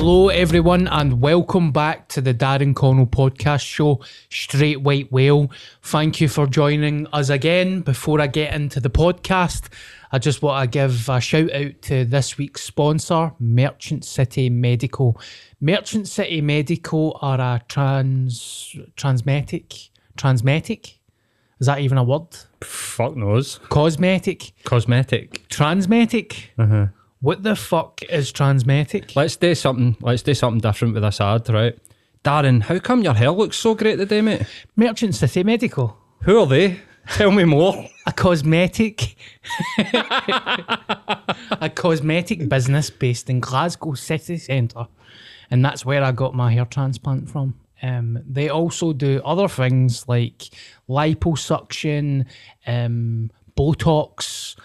Hello, everyone, and welcome back to the Darren Connell podcast show, Straight White Whale. Thank you for joining us again. Before I get into the podcast, I just want to give a shout out to this week's sponsor, Merchant City Medical. Merchant City Medical are a trans transmetic, transmetic. Is that even a word? Fuck knows. Cosmetic, Cosmetic. transmetic. Uh-huh. What the fuck is transmetic? Let's do something. Let's do something different with this ad, right? Darren, how come your hair looks so great today, mate? Merchant City Medical. Who are they? Tell me more. a cosmetic a cosmetic business based in Glasgow city centre and that's where I got my hair transplant from um, they also do other things like liposuction um, botox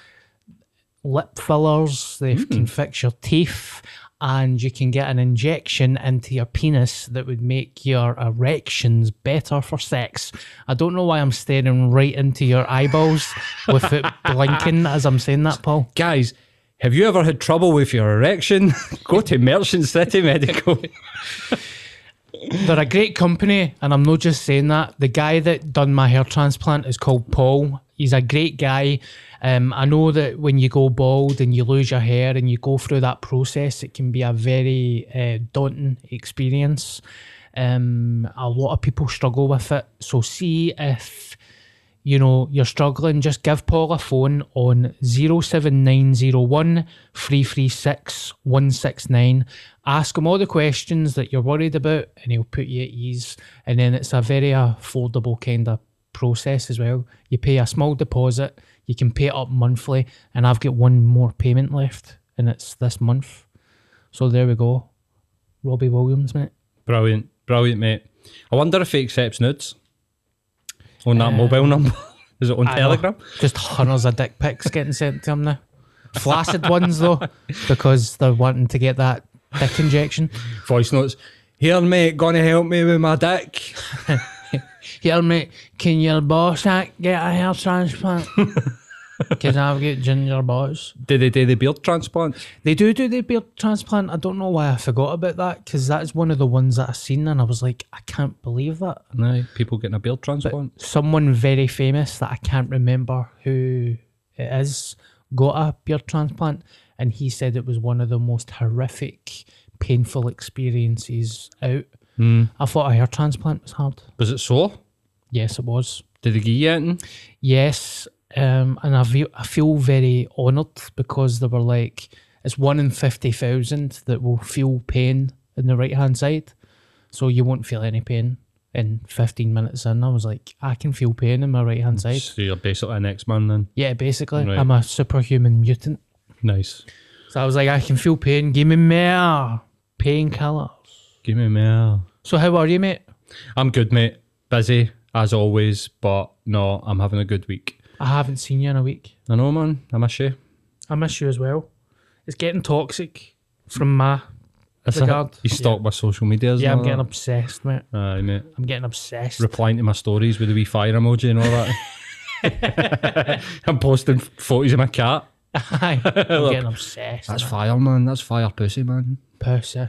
lip fillers they mm. can fix your teeth and you can get an injection into your penis that would make your erections better for sex. I don't know why I'm staring right into your eyeballs with it blinking as I'm saying that, Paul. Guys, have you ever had trouble with your erection? Go to Merchant City Medical. They're a great company, and I'm not just saying that. The guy that done my hair transplant is called Paul. He's a great guy. Um, I know that when you go bald and you lose your hair and you go through that process, it can be a very uh, daunting experience. Um, a lot of people struggle with it. So see if you know you're struggling, just give Paul a phone on 07901 336 169. Ask him all the questions that you're worried about and he'll put you at ease. And then it's a very affordable kind of process as well. You pay a small deposit, you can pay it up monthly, and I've got one more payment left, and it's this month. So there we go. Robbie Williams, mate. Brilliant. Brilliant, mate. I wonder if he accepts nudes on that mobile um, number. Is it on I know. Telegram? Just hundreds of dick pics getting sent to him now. Flaccid ones though, because they're wanting to get that dick injection. Voice notes. Here, mate, gonna help me with my dick. Here, mate, can your boss get a hair transplant? Because I've got ginger boys. Did they do the beard transplant? They do do the beard transplant. I don't know why I forgot about that because that's one of the ones that I seen and I was like, I can't believe that. No, people getting a beard transplant. Someone very famous that I can't remember who it is got a beard transplant and he said it was one of the most horrific, painful experiences out. I thought a hair transplant was hard. Was it sore? Yes, it was. Did they give you anything? Yes, um, and I feel I feel very honoured because they were like, it's one in fifty thousand that will feel pain in the right hand side, so you won't feel any pain. In fifteen minutes in, I was like, I can feel pain in my right hand side. So you're basically an X-Man then. Yeah, basically, Right. I'm a superhuman mutant. Nice. So I was like, I can feel pain. Give me more painkillers. Give me more. So how are you, mate? I'm good, mate. Busy as always, but no, I'm having a good week. I haven't seen you in a week. I know, man. I miss you. I miss you as well. It's getting toxic from my That's regard. You stalk my social medias. Yeah, I'm getting that? obsessed, mate. Aye, mate. I'm getting obsessed. Replying to my stories with a wee fire emoji and all that. I'm posting photos of my cat. Aye, I'm getting obsessed. That's fire, man. That's fire pussy, man. Pussy.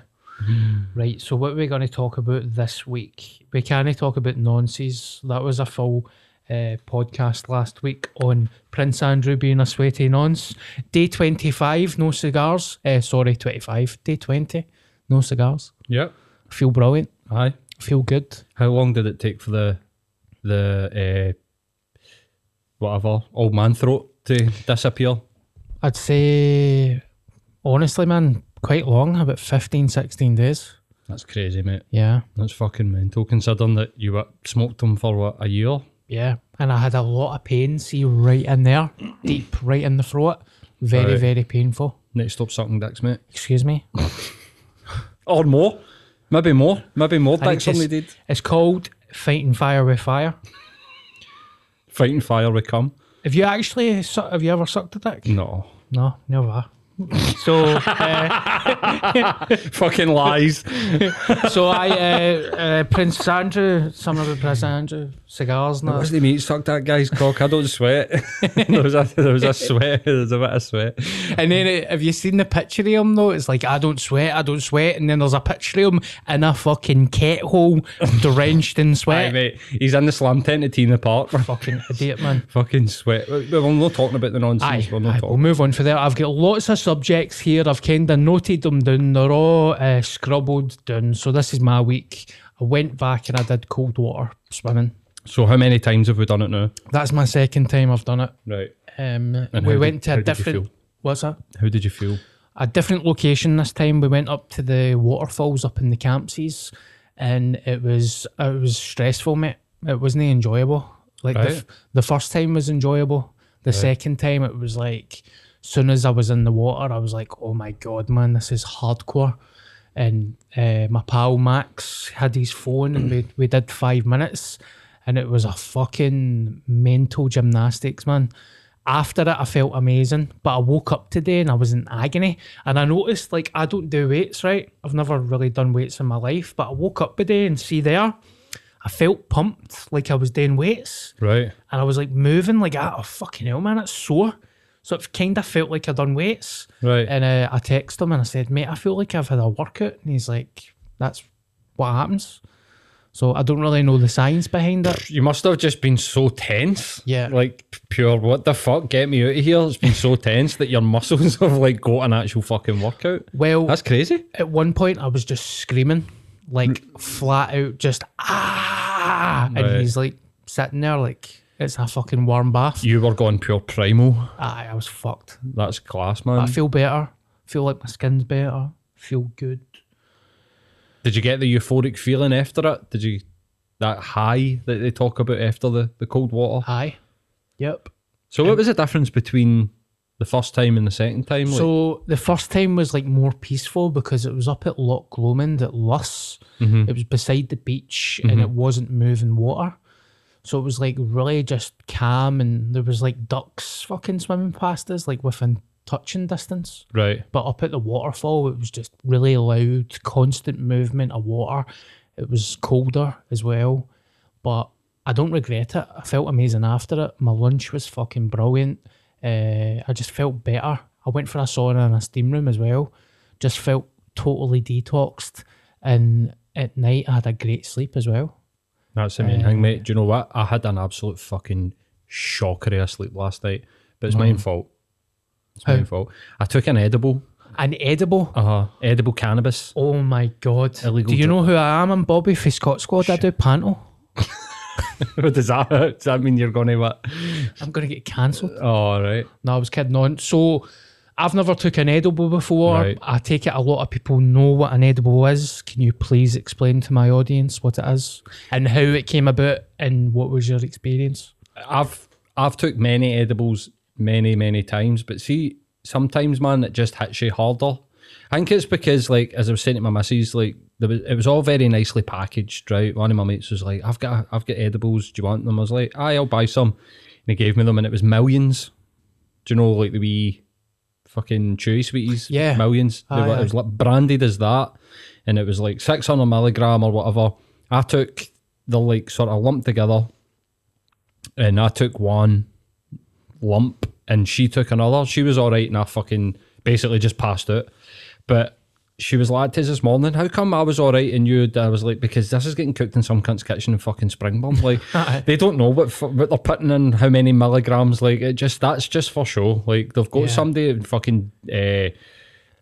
Right, so what we're we going to talk about this week? We can't talk about nonsense. That was a full uh, podcast last week on Prince Andrew being a sweaty nonce. Day 25, no cigars. Uh, sorry, 25. Day 20, no cigars. Yep. I feel brilliant. Aye. I feel good. How long did it take for the the uh, whatever old man throat to disappear? I'd say, honestly, man, quite long, about 15, 16 days. That's crazy, mate. Yeah. That's fucking mental. Considering that you were, smoked them for what a year. Yeah, and I had a lot of pain, see, right in there, deep, right in the throat. Very, Right. very painful. Next to stop sucking dicks, mate. Excuse me. Or more. Maybe more. Maybe more dicks than it's- did. It's called Fighting Fire with Fire. Fighting fire with cum. Have you actually, have you ever sucked a dick? No. No, never. So, uh, Fucking lies. so I, uh, uh, Prince Andrew, some of the Prince Andrew cigars and that. What's the meat? Suck that guy's cock. I don't sweat. there was a there was a sweat. There was a bit of sweat. And then uh, have you seen the picture of him though? It's like I don't sweat, I don't sweat, and then there's a picture of him in a fucking kettle, hole, drenched in Aye, sweat. mate. He's in the slam tent at T in the Park. fucking idiot, man. Fucking sweat. We- We're not talking about the nonsense. Aye, We're not aye, we'll move on for there. I've got lots of subjects here. I've kind of noted them down. They're all uh, down. So this is my week. I went back and I did cold water swimming. So how many times have we done it now? That's my second time I've done it. Right. Um, And we went did- to how a did you different. feel? What's that? How did you feel? a different location this time. We went up to the waterfalls up in the Campsies, and it was it was stressful, mate. It wasn't enjoyable. Like the, Right. f- the first time was enjoyable. The second time, it was like, soon as I was in the water, I was like, oh my god, man, this is hardcore. And uh, my pal Max had his phone, and we we did five minutes, and it was a fucking mental gymnastics, man after it, I felt amazing. But I woke up today and I was in agony. And I noticed, like, I don't do weights, right? I've never really done weights in my life. But I woke up today and see there, I felt pumped like I was doing weights. Right. And I was like moving, like, ah, oh, fucking hell, man, it's sore. So it kind of felt like I'd done weights. Right. And uh, I texted him and I said, mate, I feel like I've had a workout. And he's like, that's what happens. So I don't really know the science behind it. You must have just been so tense. Yeah. Like pure, what the fuck? Get me out of here. It's been so tense that your muscles have like got an actual fucking workout. Well, That's crazy. at one point I was just screaming, like flat out, just ah, and Right. he's like sitting there like it's a fucking warm bath. You were going pure primal. Aye, I was fucked. That's class, But I feel better. Feel like my skin's better. Feel good. Did you get the euphoric feeling after it? Did you that high that they talk about after the, the cold water? High. Yep. So what was the difference between the first time and the second time? Like, So the first time was like more peaceful because it was up at Loch Lomond at Luss. Mm-hmm. It was beside the beach and it wasn't moving water. So it was like really just calm and there was like ducks fucking swimming past us, like within touching distance. right. But up at the waterfall, it was just really loud, constant movement of water. It was colder as well, but I don't regret it. I felt amazing after it. My lunch was fucking brilliant. Uh, I just felt better. I went for a sauna and a steam room as well. Just felt totally detoxed. And at night, I had a great sleep as well. That's the main thing, mate. Do you know what? I had an absolute fucking shocker of sleep last night, but it's my own fault. It's my How? own fault. I took an edible, An edible. uh huh, edible cannabis. Oh my god! Illegal Do you know who I am? I'm Bobby for Scot Squad. I do panto. what does that? Does that mean you're going to what? I'm gonna get cancelled. Oh, right. No, I was kidding on. So I've never took an edible before. Right. I take it a lot of people know what an edible is. Can you please explain to my audience what it is and how it came about and what was your experience? I've I've took many edibles many many times, but see, sometimes man, it just hits you harder. I think it's because, like, as I was saying to my missus, like, there was, it was all very nicely packaged, right? One of my mates was like, "I've got, I've got edibles. Do you want them?" I was like, "Aye, I'll buy some." And he gave me them, and it was millions. Do you know, like the wee fucking chewy sweeties? Yeah. millions. Aye, were, aye. it was like branded as that, and it was like six hundred milligram or whatever. I took the like sort of lump together, and I took one lump and she took another. She was all right and I fucking basically just passed out. But she was lactose this morning. How come I was all right and you? I was like, because this is getting cooked in some cunt's kitchen in fucking Springburn. Like they don't know what what they're putting in, how many milligrams. Like it just that's just for show. Like they've got Yeah. somebody in fucking uh,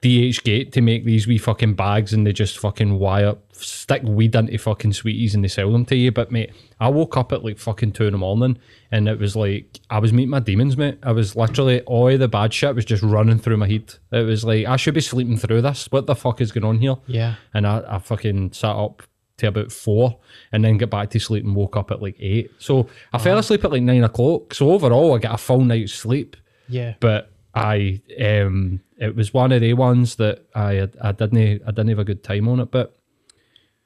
DH Gate to make these wee fucking bags and they just fucking wire stick weed into fucking sweeties and they sell them to you. But mate, I woke up at like fucking two in the morning and it was like I was meeting my demons, mate. I was literally all the bad shit was just running through my head. It was like I should be sleeping through this. What the fuck is going on here? Yeah. And I, I fucking sat up to about four and then get back to sleep and woke up at like eight. So I fell asleep at like nine o'clock. So overall I got a full night's sleep Yeah. but I um it was one of the ones that I I didn't I didn't have a good time on it. But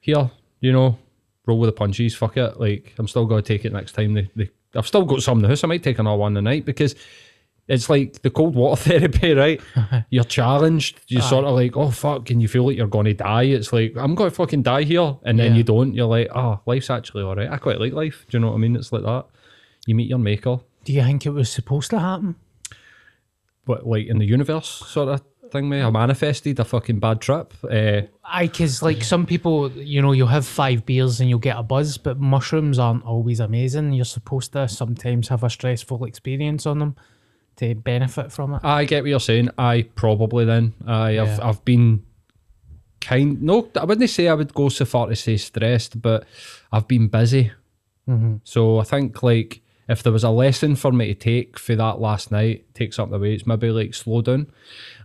here, you know, roll with the punches. Fuck it. Like I'm still gonna take it next time. They, they, I've still got some in the house. I might take another one tonight because It's like the cold water therapy, right? You're challenged. You're Aye. sort of like, oh fuck, and you feel like you're going to die. It's like I'm going to fucking die here, and then Yeah. you don't. You're like, oh, life's actually all right. I quite like life. Do you know what I mean? It's like that. You meet your maker, Do you think it was supposed to happen? But like in the universe, sort of thing. Me, I manifested a fucking bad trip. Uh, I, because like some people, you know, you'll have five beers and you'll get a buzz, but mushrooms aren't always amazing. You're supposed to sometimes have a stressful experience on them to benefit from it. I get what you're saying. I probably then. I have Yeah. I've been kind. No, I wouldn't say I would go so far to say stressed, but I've been busy. Mm-hmm. So I think like if there was a lesson for me to take for that last night, take something away, it's maybe like slow down.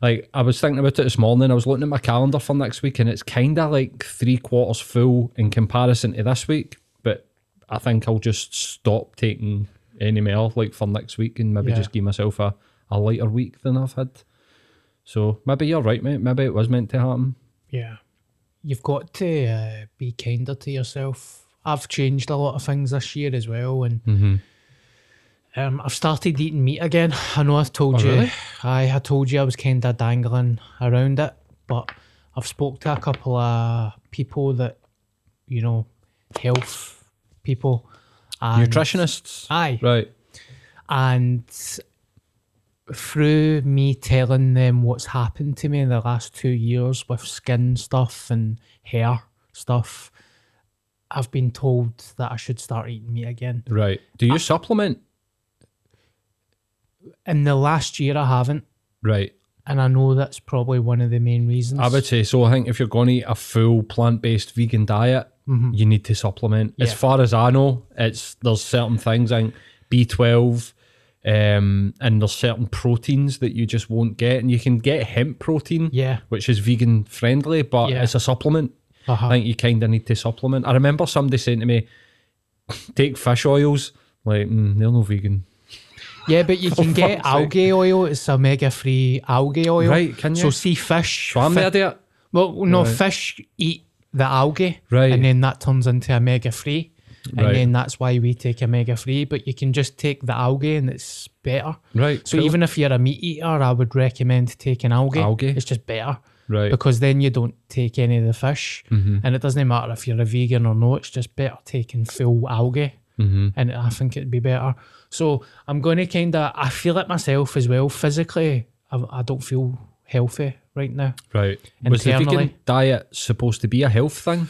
Like I was thinking about it this morning. I was looking at my calendar for next week, and it's kind of like three quarters full in comparison to this week. But I think I'll just stop taking any more like for next week, and maybe Yeah. just give myself a, a lighter week than I've had. So maybe you're right, mate. Maybe it was meant to happen. Yeah. You've got to uh, be kinder to yourself. I've changed a lot of things this year as well, and Mm-hmm. Um, I've started eating meat again. I know I've told Oh, you. really? I had told you I was kind of dangling around it, but I've spoke to a couple of people that, you know, health people, and, Nutritionists, Aye, right? and through me telling them what's happened to me in the last two years with skin stuff and hair stuff, I've been told that I should start eating meat again. Right. Do you supplement? In the last year, I haven't, Right. and I know that's probably one of the main reasons. I would say so. I think if you're going to eat a full plant based vegan diet, you need to supplement. As far as I know, it's there's certain things like B twelve, um, and there's certain proteins that you just won't get, and you can get hemp protein, Yeah. which is vegan friendly, but Yeah. it's a supplement. Uh-huh. I think you kind of need to supplement. I remember somebody saying to me, "Take fish oils." Like mm, they're no vegan, Yeah, but you can get fuck's sake. algae oil. It's omega three algae oil. Right, can you? So see fish. so I'm fi- the idiot. Well, no, Right. fish eat the algae, Right. and then that turns into omega three, and Right. then that's why we take omega three. But you can just take the algae, and it's better. Right. So cool. even if you're a meat eater, I would recommend taking algae. Algae. It's just better right. because then you don't take any of the fish, Mm-hmm. and it doesn't matter if you're a vegan or not. It's just better taking full algae, Mm-hmm. and I think it'd be better. So I'm going to kind of. I feel it myself as well. Physically, I, I don't feel healthy right now. Right. Was the vegan Internally. diet supposed to be a health thing?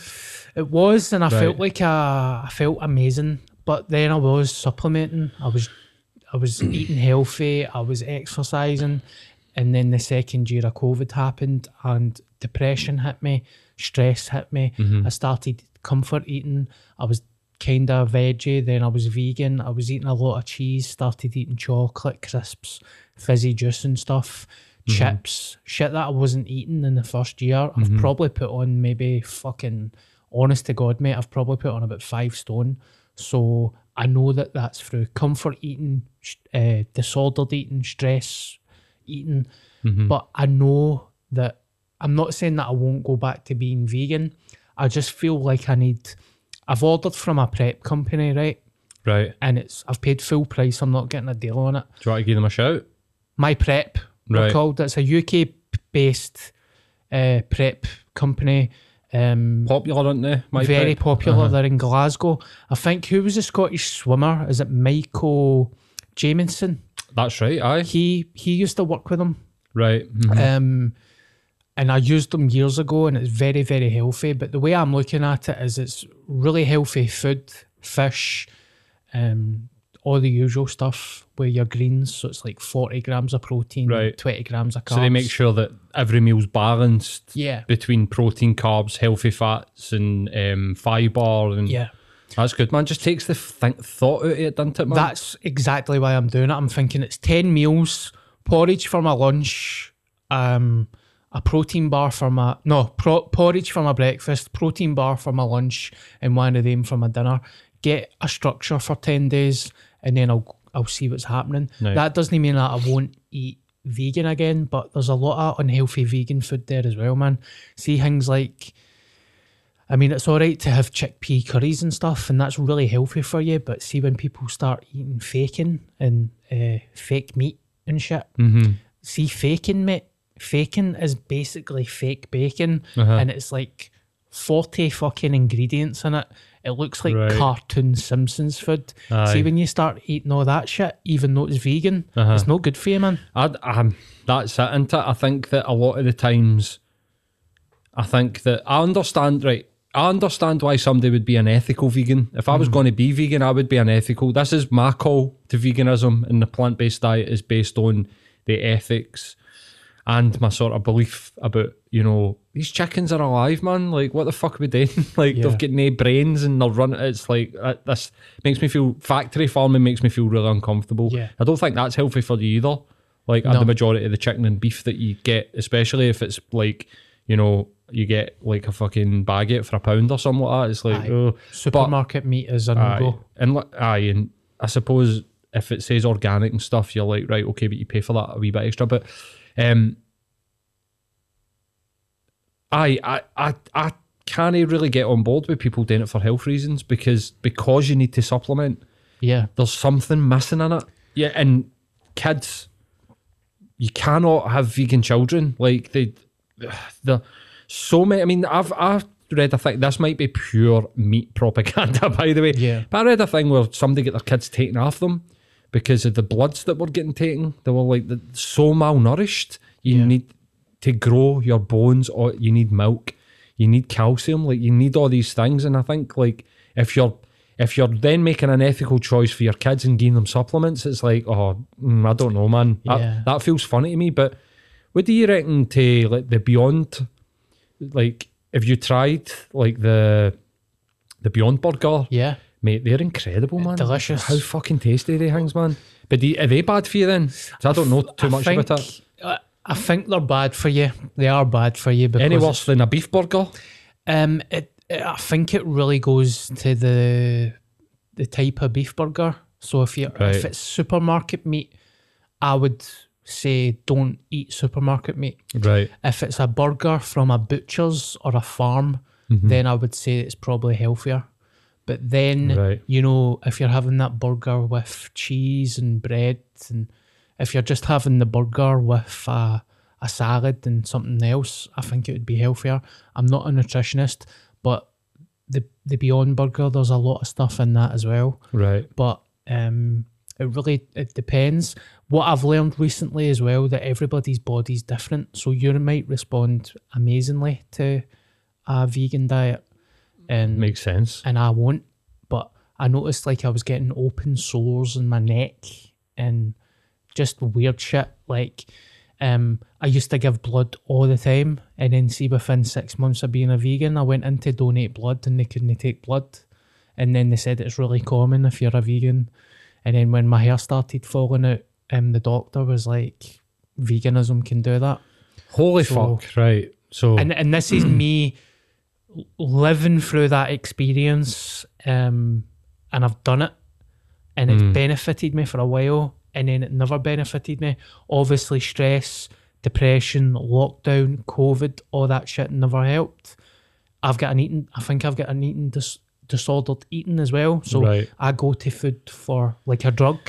It was, and I felt like I, I felt amazing. But then I was supplementing. I was, I was eating healthy. I was exercising, and then the second year of COVID happened, and depression hit me, stress hit me. Mm-hmm. I started comfort eating. I was kind of veggie. Then I was vegan. I was eating a lot of cheese. Started eating chocolate, crisps, fizzy juice, and stuff. Mm-hmm. Chips, shit that I wasn't eating in the first year. I've mm-hmm. probably put on maybe fucking honest to God, mate, I've probably put on about five stone. So I know that that's through comfort eating, uh, disordered eating, stress eating. Mm-hmm. But I know that I'm not saying that I won't go back to being vegan. I just feel like I need. I've ordered from a prep company, right? Right. And it's I've paid full price. I'm not getting a deal on it. Do you want to give them a shout? My Prep, Right. called. It's a UK based uh, prep company. Um, Popular, aren't they? My very prep? popular. Uh-huh. They're in Glasgow. I think who was the Scottish swimmer? Is it Michael Jamieson? That's right. Aye. He he used to work with them. Right. mhm. Um, and I used them years ago, and it's very very healthy. But the way I'm looking at it is, it's really healthy food, fish, um, all the usual stuff with your greens. So it's like 40 grams of protein, Right. 20 grams of carbs. So they make sure that every meal's balanced Yeah. between protein, carbs, healthy fats, and um, fibre. And Yeah. that's good, man. Just takes the th- thought out of it, doesn't it, man? That's exactly why I'm doing it. I'm thinking it's 10 meals, porridge for my lunch, um, a protein bar for my, no, pro, porridge for my breakfast, protein bar for my lunch, and one of them for my dinner. Get a structure for 10 days, and then I'll, I'll see what's happening. Right. That doesn't mean that I won't eat vegan again, but there's a lot of unhealthy vegan food there as well, man. See things like, I mean, it's all right to have chickpea curries and stuff, and that's really healthy for you. But see, when people start eating faking and uh, fake meat and shit. Mm-hmm. See, faking, mate. Faking is basically fake bacon, Uh-huh. and it's like forty fucking ingredients in it. It looks like Right. cartoon Simpsons food. Aye. See, when you start eating all that shit, even though it's vegan, Uh-huh. it's no good for you, man. I, um, that's it, isn't it? I think that a lot of the times, I think that I understand, right? I understand why somebody would be an ethical vegan. If I was going to be vegan, I would be unethical. This is my call to veganism, and the plant based diet is based on the ethics and my sort of belief about, you know, these chickens are alive, man. Like, what the fuck are we doing? like, Yeah. they've got no brains and they're running. It's like, uh, this makes me feel, factory farming makes me feel really uncomfortable. Yeah. I don't think that's healthy for you either. Like No. the majority of the chicken and beef that you get, especially if it's like, you know, you get like a fucking baguette for a pound or something like that. It's like, Aye. oh, Supermarket meat is a no go. And aye, and I suppose if it says organic and stuff, you're like, right, okay, but you pay for that a wee bit extra. But um, I, I, I, I can't really get on board with people doing it for health reasons because because you need to supplement Yeah. there's something missing in it. Yeah, and kids, you cannot have vegan children. Like they, the so many. I mean, I've I've read a thing. This might be pure meat propaganda, by the way. Yeah. But I read a thing where somebody get their kids taken off them because of the bloods that were getting taken. They were like the, so malnourished. You Yeah. need to grow your bones, or you need milk. You need calcium. Like you need all these things. And I think like if you're if you're then making an ethical choice for your kids and giving them supplements, it's like, oh, mm, I don't know, man. That, Yeah. that feels funny to me. But what do you reckon to like the Beyond? Like, if you tried like the the Beyond Burger, Yeah. Mate, they're incredible, man. Delicious. How fucking tasty they things, man. But do, are they bad for you then? I don't know too I much think, about it. I, I think they're bad for you. They are bad for you Any worse than a beef burger? Um, it, it- I think it really goes to the the type of beef burger. So if you Right. if it's supermarket meat, I would say don't eat supermarket meat. Right. If it's a burger from a butcher's or a farm, Mm-hmm. then I would say it's probably healthier. But then Right. you know if you're having that burger with cheese and bread, and if you're just having the burger with a, a salad and something else, I think it would be healthier. I'm not a nutritionist, but the the Beyond Burger, there's a lot of stuff in that as well. Right. But um, it really it depends. What I've learned recently as well that everybody's body's different, so you might respond amazingly to a vegan diet, and Makes sense. and I won't. But I noticed like I was getting open sores in my neck and just weird shit. Like, um, I used to give blood all the time, and then see within six months of being a vegan, I went in to donate blood, and they couldn't take blood. And then they said it's really common if you're a vegan. And then when my hair started falling out, um, the doctor was like, veganism can do that. Holy So- fuck. Right. So, and and this is me living through that experience um and I've done it and it's benefited me for a while and then it never benefited me obviously stress depression lockdown covid all that shit never helped I've got an eating I think I've got an eating dis- disordered eating as well so Right. I go to food for like a drug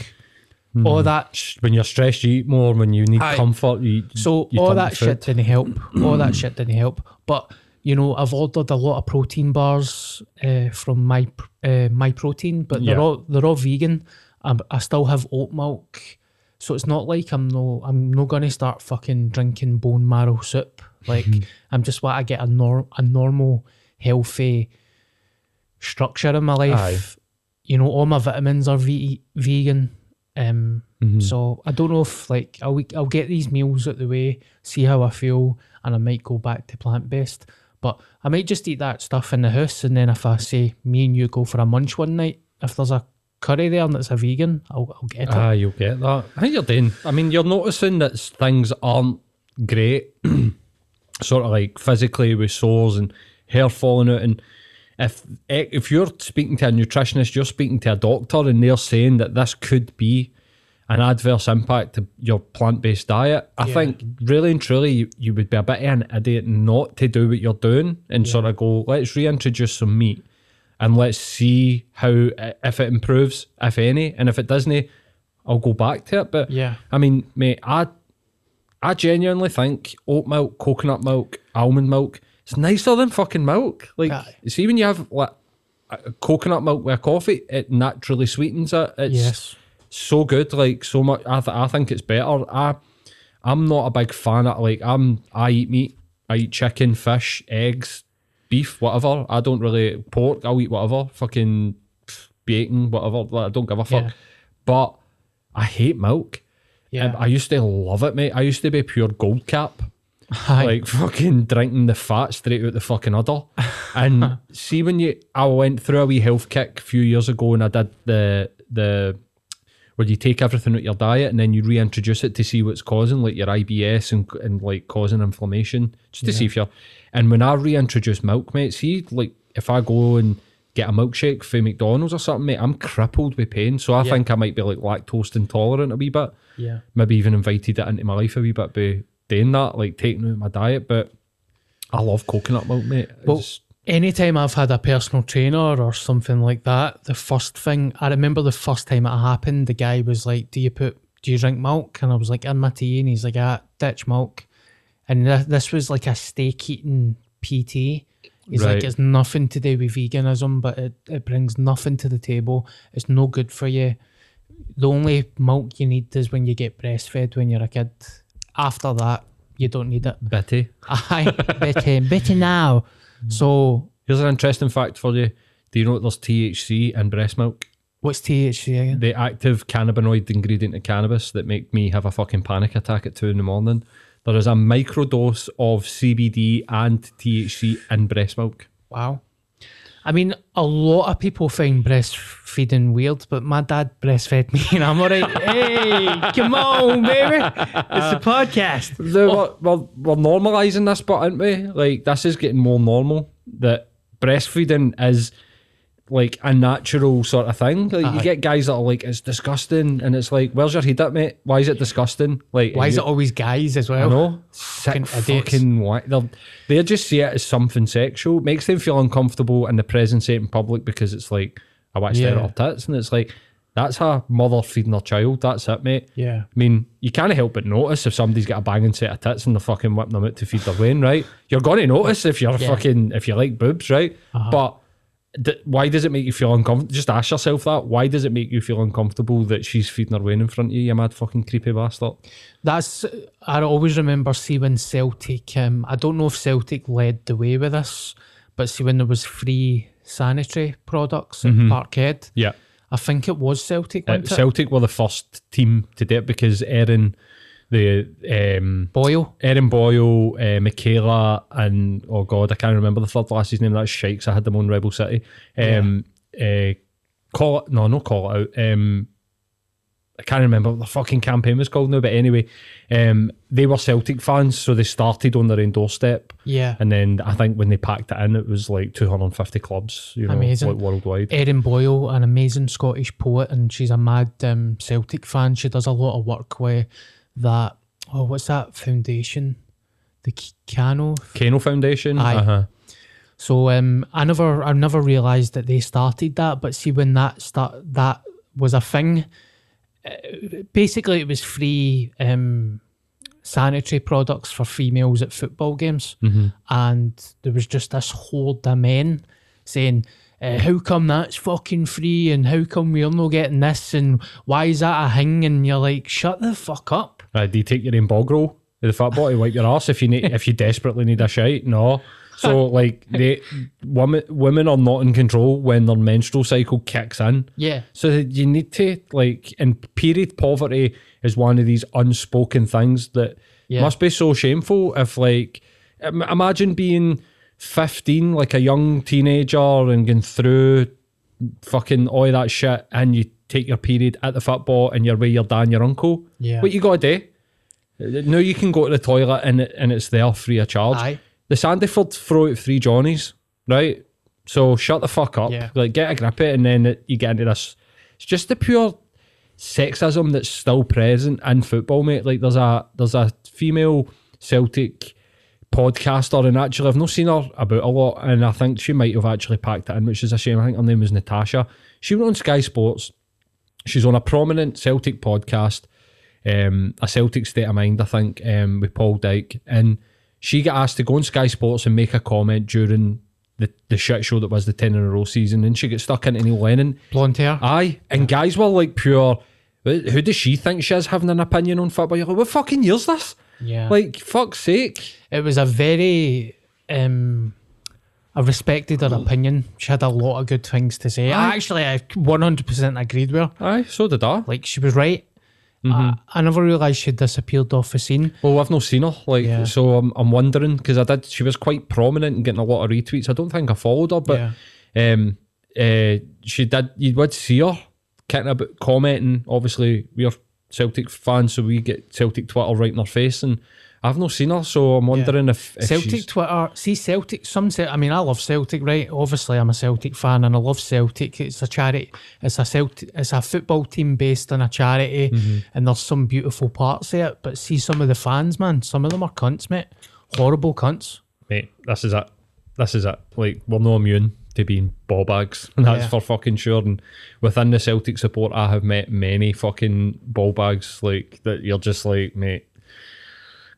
all that when you're stressed, you eat more. When you need Aye. comfort, you So you all that shit didn't help. all that shit didn't help. But you know, I've ordered a lot of protein bars uh, from my uh, my protein, but they're all they're all vegan. Um, I still have oat milk, so it's not like I'm no I'm not gonna start fucking drinking bone marrow soup. Like I'm just what I get a nor a normal healthy structure in my life. Aye. You know, all my vitamins are ve- vegan. Um, Mm-hmm. so I don't know if like I'll I'll get these meals out the way, see how I feel, and I might go back to plant based. But I might just eat that stuff in the house, and then if I say me and you go for a munch one night, if there's a curry there and it's a vegan, I'll, I'll get it. Ah, you'll get that. I think you're doing. I mean, you're noticing that things aren't great, sort of like physically with sores and hair falling out. And if eh, if you're speaking to a nutritionist, you're speaking to a doctor, and they're saying that this could be an adverse impact to your plant based diet. I Yeah. think really and truly, you, you would be a bit of an idiot not to do what you're doing and sort of go, let's reintroduce some meat and let's see how if it improves, if any, and if it doesn't, I'll go back to it. But Yeah. I mean, mate, I I genuinely think oat milk, coconut milk, almond milk, it's nicer than fucking milk. Like, Aye. see when you have like coconut milk with coffee, it naturally sweetens it. It's Yes. So good, like so much. I, th- I think it's better. I I'm not a big fan of like I'm. I eat meat. I eat chicken, fish, eggs, beef, whatever. I don't really pork. I'll eat whatever. Fucking bacon, whatever. Like, I don't give a fuck. Yeah. But I hate milk. Yeah. And I used to love it, mate. I used to be pure gold cap. Aye. Like fucking drinking the fat straight out the fucking udder. And see when you I went through a wee health kick a few years ago and I did the the where you take everything out of your diet and then you reintroduce it to see what's causing like your IBS and, and like causing inflammation just to see if you're and when I reintroduce milk mate see like if I go and get a milkshake for McDonald's or something mate I'm crippled with pain so I Yeah. think I might be like lactose intolerant a wee bit yeah. maybe even invited it into my life a wee bit by doing that, like taking out my diet. But I love coconut milk, mate. Well, It's- anytime I've had a personal trainer or something like that, the first thing I remember the first time it happened, the guy was like, "Do you put? Do you drink milk?" And I was like, "In my tea," and he's like, "Ah, ditch milk." And th- this was like a steak eating PT. He's Right. like, "It's nothing to do with veganism, but it, it brings nothing to the table. It's no good for you. The only milk you need is when you get breastfed when you're a kid. After that, you don't need it." bitty. Aye, bitter, Betty now. Mm. So, Here's an interesting fact for you. Do you know that there's THC in breast milk? what's THC again? The active cannabinoid ingredient of cannabis that make me have a fucking panic attack at two in the morning. There is a microdose of CBD and THC in breast milk. Wow. I mean, a lot of people find breastfeeding weird, but my dad breastfed me and I'm all right. hey, come on, baby. It's a uh, podcast. The, we're, we're, we're normalising this, but aren't we? Like, this is getting more normal. That breastfeeding is like a natural sort of thing. Like, you uh-huh. get guys that are like, it's disgusting, and it's like, where's your head at, mate? Why is it disgusting? Like, Why is you- it always guys as well? know. Sick Fucking fucking why they they just see it as something sexual. It makes them feel uncomfortable in the presence in public because it's like I watch Yeah. at tits and it's like that's her mother feeding her child. That's it, mate. Yeah. I mean, you can't help but notice if somebody's got a banging set of tits and they're fucking whipping them out to feed their Wayne, right? You're going to notice if you're Yeah. fucking if you like boobs, right? Uh-huh. But d- why does it make you feel uncomfortable? Just ask yourself that. Why does it make you feel uncomfortable that she's feeding her Wayne in front of you? You mad fucking creepy bastard. That's, I always remember see when Celtic, um, I don't know if Celtic led the way with this, but see when there was free sanitary products at Parkhead, Yeah. I think it was Celtic, Uh? Celtic were the first team to do it because Erin, the um, Boyle. Erin Boyle, uh, Michaela, and oh god, I can't remember the third lass's name. That's Shakes. I had them on Rebel City. Um, uh, call it no, no, call it out. Um, I can't remember what the fucking campaign was called now, but anyway, um, they were Celtic fans, so they started on their own doorstep. Yeah. And then I think when they packed it in, it was like 250 clubs, you know, Amazing. like worldwide. Erin Boyle, an amazing Scottish poet, and she's a mad um, Celtic fan. She does a lot of work with that. Oh, what's that foundation? The Cano. Kano Foundation. Aye. Uh-huh. So um, I never, I never realised that they started that. But see, when that start, that was a thing. uh, Basically, it was free um, sanitary products for females at football games, and there was just this horde of men saying. Uh, how come that's fucking free and how come we're not getting this and why is that a thing and you're like shut the fuck up Uh, do you take your own bog roll with the fat bottle, wipe your ass if you need if you desperately need a shite? No. So like they women women are not in control when their menstrual cycle kicks in. yeah So you need to like in period poverty is one of these unspoken things that Yeah. must be so shameful if like imagine being 15 like a young teenager and going through fucking all that shit and you take your period at the football and you're with your dad and your uncle. Yeah. what you gotta do now you can go to the toilet and it, and it's there free of charge. Aye. the Sandyford throw out three Johnnies right? So shut the fuck up. Yeah. like get a grip it and then it, you get into this. It's just the pure sexism that's still present in football mate. Like there's a there's a female Celtic podcaster and actually I've not seen her about a lot and I think she might have actually packed it in which is a shame. I think her name was Natasha. She went on Sky Sports she's on a prominent Celtic podcast, um, a Celtic State of Mind, I think, um, with Paul Dyke, and she got asked to go on Sky Sports and make a comment during the, the shit show that was the 10 in a row season, and she got stuck into Neil Lennon. Blonde hair. Aye, and guys were like pure. Who does she think she is having an opinion on football? You're like, what fucking year's this? Yeah. Like, fuck's sake. it was a very um I respected her opinion. She had a lot of good things to say. Aye. Actually, I 100% agreed with her. Aye, so did I. Like, she was right. Mm-hmm. I, I never realised she'd disappeared off the scene. Well, I've not seen her, like, Yeah. so I'm, I'm wondering because I did. She was quite prominent and getting a lot of retweets. I don't think I followed her, but um, uh, she did. You would see her kicking about commenting. Obviously, we're Celtic fans, so we get Celtic Twitter right in our face, and I've not seen her, so I'm wondering if, if Celtic she's- Twitter, see Celtic. Some, I mean, I love Celtic, right? Obviously, I'm a Celtic fan, and I love Celtic. It's a charity. It's a Celtic. It's a football team based on a charity, Mm-hmm. and there's some beautiful parts of it. But see, some of the fans, man, some of them are cunts, mate. Horrible cunts. mate, this is it. This is it. Like, we're no immune to being ball bags. And that's Yeah. for fucking sure. And within the Celtic support, I have met many fucking ball bags, like, that you're just like, mate,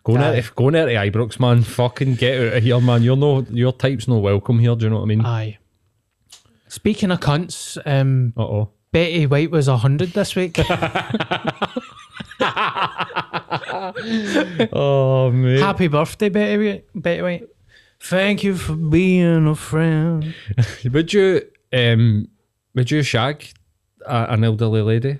go Aye. if go near to Ibrox, man, fucking get out of here, man. You're no, your type's no welcome here, do you know what I mean? Aye. Speaking of cunts, um, Uh oh. Betty White was hundred this week. Oh, mate. Happy birthday, Betty White. Betty White. Thank you for being a friend. Would you, um, would you shag a, an elderly lady?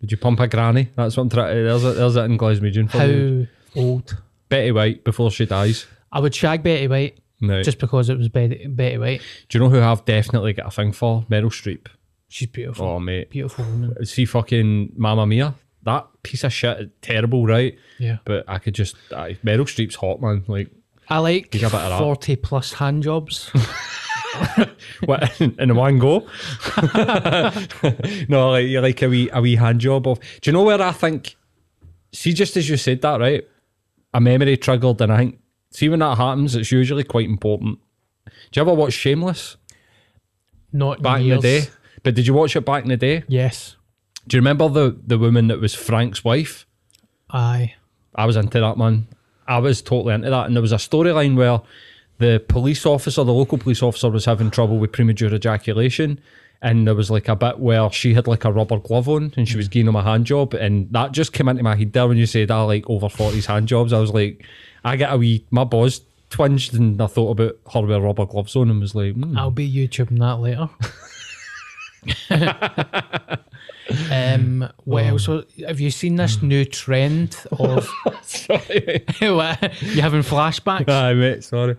Would you pump a granny? That's what I'm trying to, eh, there's, a, there's that in Glaswegian for you. How old? Betty White before she dies. I would shag Betty White No. just because it was Betty, Betty White. Do you know who I've definitely got a thing for? Meryl Streep. She's beautiful. Oh, mate. Beautiful woman. See fucking Mamma Mia? That piece of shit, terrible, right? Yeah. But I could just, aye, Meryl Streep's hot, man. Like, I like Give a that. 40 plus hand jobs. what, in one go? no, like, like a wee, a wee hand job of. Do you know where I think, see, just as you said that, right? A memory triggered, and I think, see, when that happens, it's usually quite important. Do you ever watch Shameless Not back in years. the day? But did you watch it back in the day? Yes. Do you remember the the woman that was Frank's wife? Aye. I was into that man. I was totally into that, and there was a storyline where the police officer, the local police officer, was having trouble with premature ejaculation, and there was like a bit where she had like a rubber glove on, and she was giving him a hand job, and that just came into my head there when you said I like over forties hand jobs. I was like, I get a wee, my balls twinged, and I thought about her with rubber gloves on, and was like, hmm. I'll be YouTubing that later. um, what else? Have you seen this new trend of sorry, you having flashbacks? Aye, mate, sorry.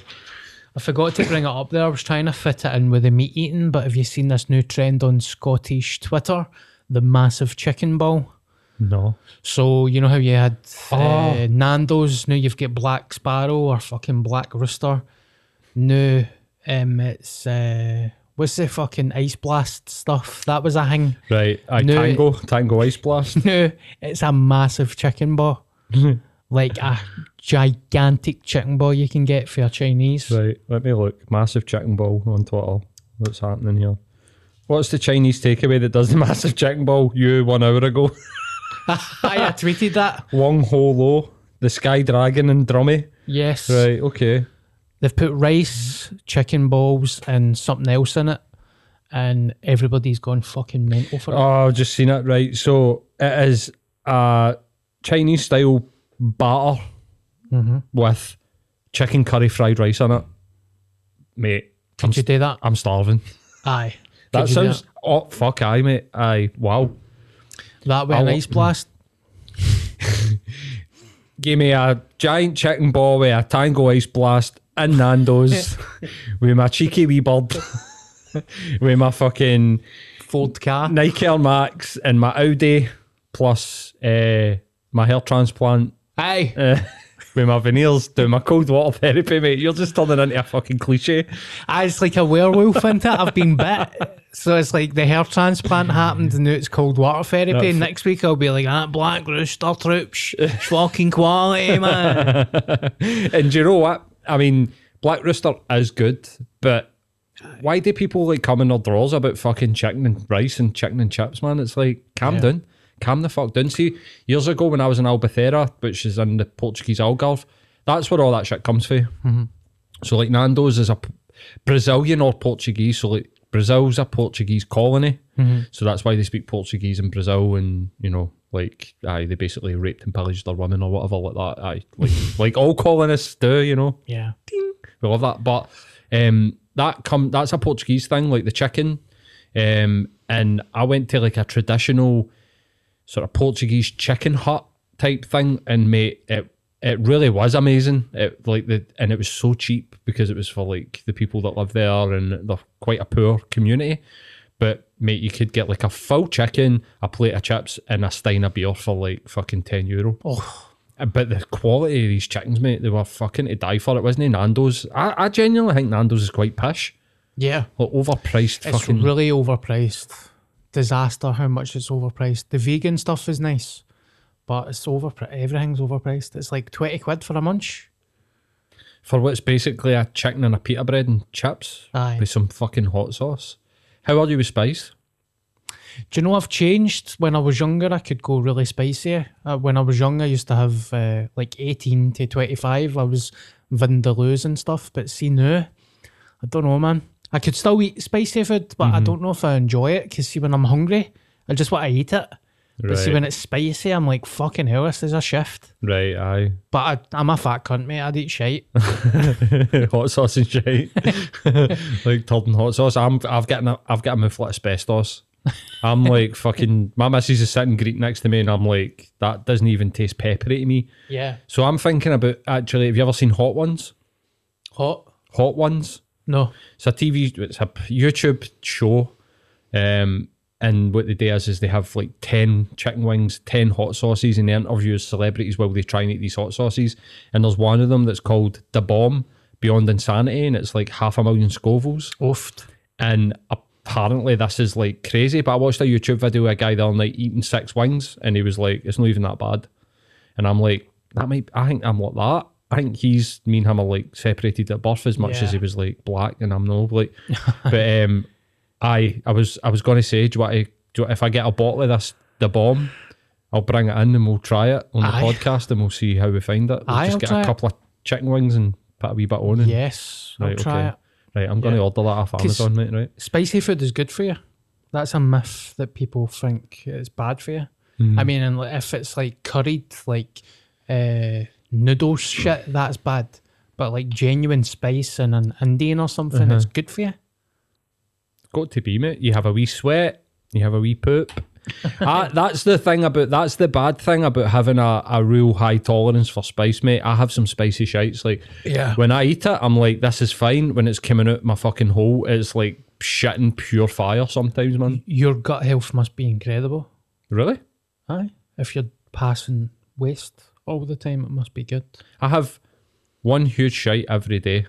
I forgot to bring it up there. I was trying to fit it in with the meat eating, but have you seen this new trend on Scottish Twitter? The massive chicken ball. No, So you know how you had Oh. uh, Nando's. Now you've got Black Sparrow or fucking Black Rooster. Now um, it's uh, what's the fucking Ice Blast stuff? That was a thing. right, I No. tango, tango ice blast. No, it's a massive chicken ball, like a gigantic chicken ball you can get for your Chinese. Right, let me look. Massive chicken ball on Twitter. What's happening here? What's the Chinese takeaway that does the massive chicken ball? You one hour ago. I tweeted that. Wong Ho Lo, the Sky Dragon and Drummy. Yes, Right, okay. They've put rice, chicken balls, and something else in it, and everybody's gone fucking mental for it. Oh, I've just seen it. Right, so it is a Chinese style batter mm-hmm. with chicken curry fried rice in it. Mate, I'm, you do that? I'm starving. Aye. That Could do sounds. Oh, fuck, aye, mate. Aye, wow. that with an ice blast. Give me a giant chicken ball with a tango ice blast in Nando's with my cheeky wee bird, with my fucking Ford car. Nike Air Max and my Audi, plus uh, my hair transplant Aye. uh, with my veneers, doing my cold water therapy, mate. You're just turning into a fucking cliche. Aye, it's like a werewolf, isn't it? I've been bit. So it's like the hair transplant happened and now it's cold water therapy. Next week I'll be like, that black rooster troops, it's fucking quality, man. And do you know what? I mean, Black Rooster is good, but why do people like come in their drawers about fucking chicken and rice and chicken and chips, man? It's like calm Yeah. down, calm the fuck down. See, years ago when I was in Albufeira, which is in the Portuguese Algarve, that's where all that shit comes from. Mm-hmm. So like Nando's is a P- Brazilian or Portuguese. So like Brazil's a Portuguese colony, Mm-hmm. so that's why they speak Portuguese in Brazil, and you know. Like, aye, they basically raped and pillaged their women or whatever like that. Aye, like, like all colonists do, you know Yeah. we love that. But um, that come that's a Portuguese thing, like the chicken. Um, and I went to like a traditional sort of Portuguese chicken hut type thing, and mate, it it really was amazing. It like the and it was so cheap because it was for like the people that live there, and they're quite a poor community. But mate, you could get like a full chicken, a plate of chips, and a stein of beer for like fucking ten euro. Oh, But the quality of these chickens, mate, they were fucking to die for. It wasn't it Nando's. I, I genuinely think Nando's is quite pish. yeah. Like overpriced It's fucking. really overpriced. Disaster how much it's overpriced. The vegan stuff is nice, but it's overpriced. Everything's overpriced. It's like 20 quid for a munch. for what's basically a chicken and a pita bread and chips Aye. with some fucking hot sauce. How are you with spice? Do you know I've changed? When I was younger, I could go really spicy. Uh, when I was young, I used to have uh, like 18 to 25. I was Vindaloo's and stuff. But see now, I don't know, man. I could still eat spicy food, but Mm-hmm. I don't know if I enjoy it. Because see, when I'm hungry, I just want to eat it. But see, when it's spicy, I'm like, fucking hell, this is a shift. Right, aye. But I, I'm a fat cunt, mate. I'd eat shite. hot sauce and shit. like turd and hot sauce. I'm I've got a, I've got a mouthful of asbestos. I'm like fucking my missus is sitting Greek next to me and I'm like, that doesn't even taste peppery to me. Yeah. So I'm thinking about actually have you ever seen Hot Ones? Hot? Hot Ones? No. It's a TV, it's a YouTube show. Um, and what they do is, is they have like 10 chicken wings, 10 hot sauces, and they interview celebrities while they try and eat these hot sauces. And there's one of them that's called The Bomb Beyond Insanity, and it's like half a million Scovilles. Oofed. And apparently, this is like crazy. But I watched a YouTube video of a guy the other night eating six wings, and he was like, it's not even that bad. And I'm like, that might, I think I'm like that. I think he's, me and him are like separated at birth as much Yeah. as he was like black and I'm no like. but um, I, I was, I was going to say, do you want to, do you, if I get a bottle of this, the bomb, I'll bring it in and we'll try it on the Aye. podcast and we'll see how we find it. We'll Aye, just I'll get try a it. couple of chicken wings and put a wee bit on. And, Yes. I'll Right, try okay. it. Right, I'm going to Yeah. order that off Amazon, mate. Right. spicy food is good for you. That's a myth that people think is bad for you. Hmm. I mean, and if it's like curried, like uh, noodles shit, that's bad. But like genuine spice in an Indian or something, Uh-huh. it's good for you. Got to be, mate. You have a wee sweat, you have a wee poop. ah, that's the thing about that's the bad thing about having a, a real high tolerance for spice, mate. I have some spicy shites. Like Yeah. when I eat it, I'm like, this is fine. When it's coming out my fucking hole, it's like shitting pure fire sometimes, man. Your gut health must be incredible. Really? Aye. If you're passing waste all the time, it must be good. I have one huge shite every day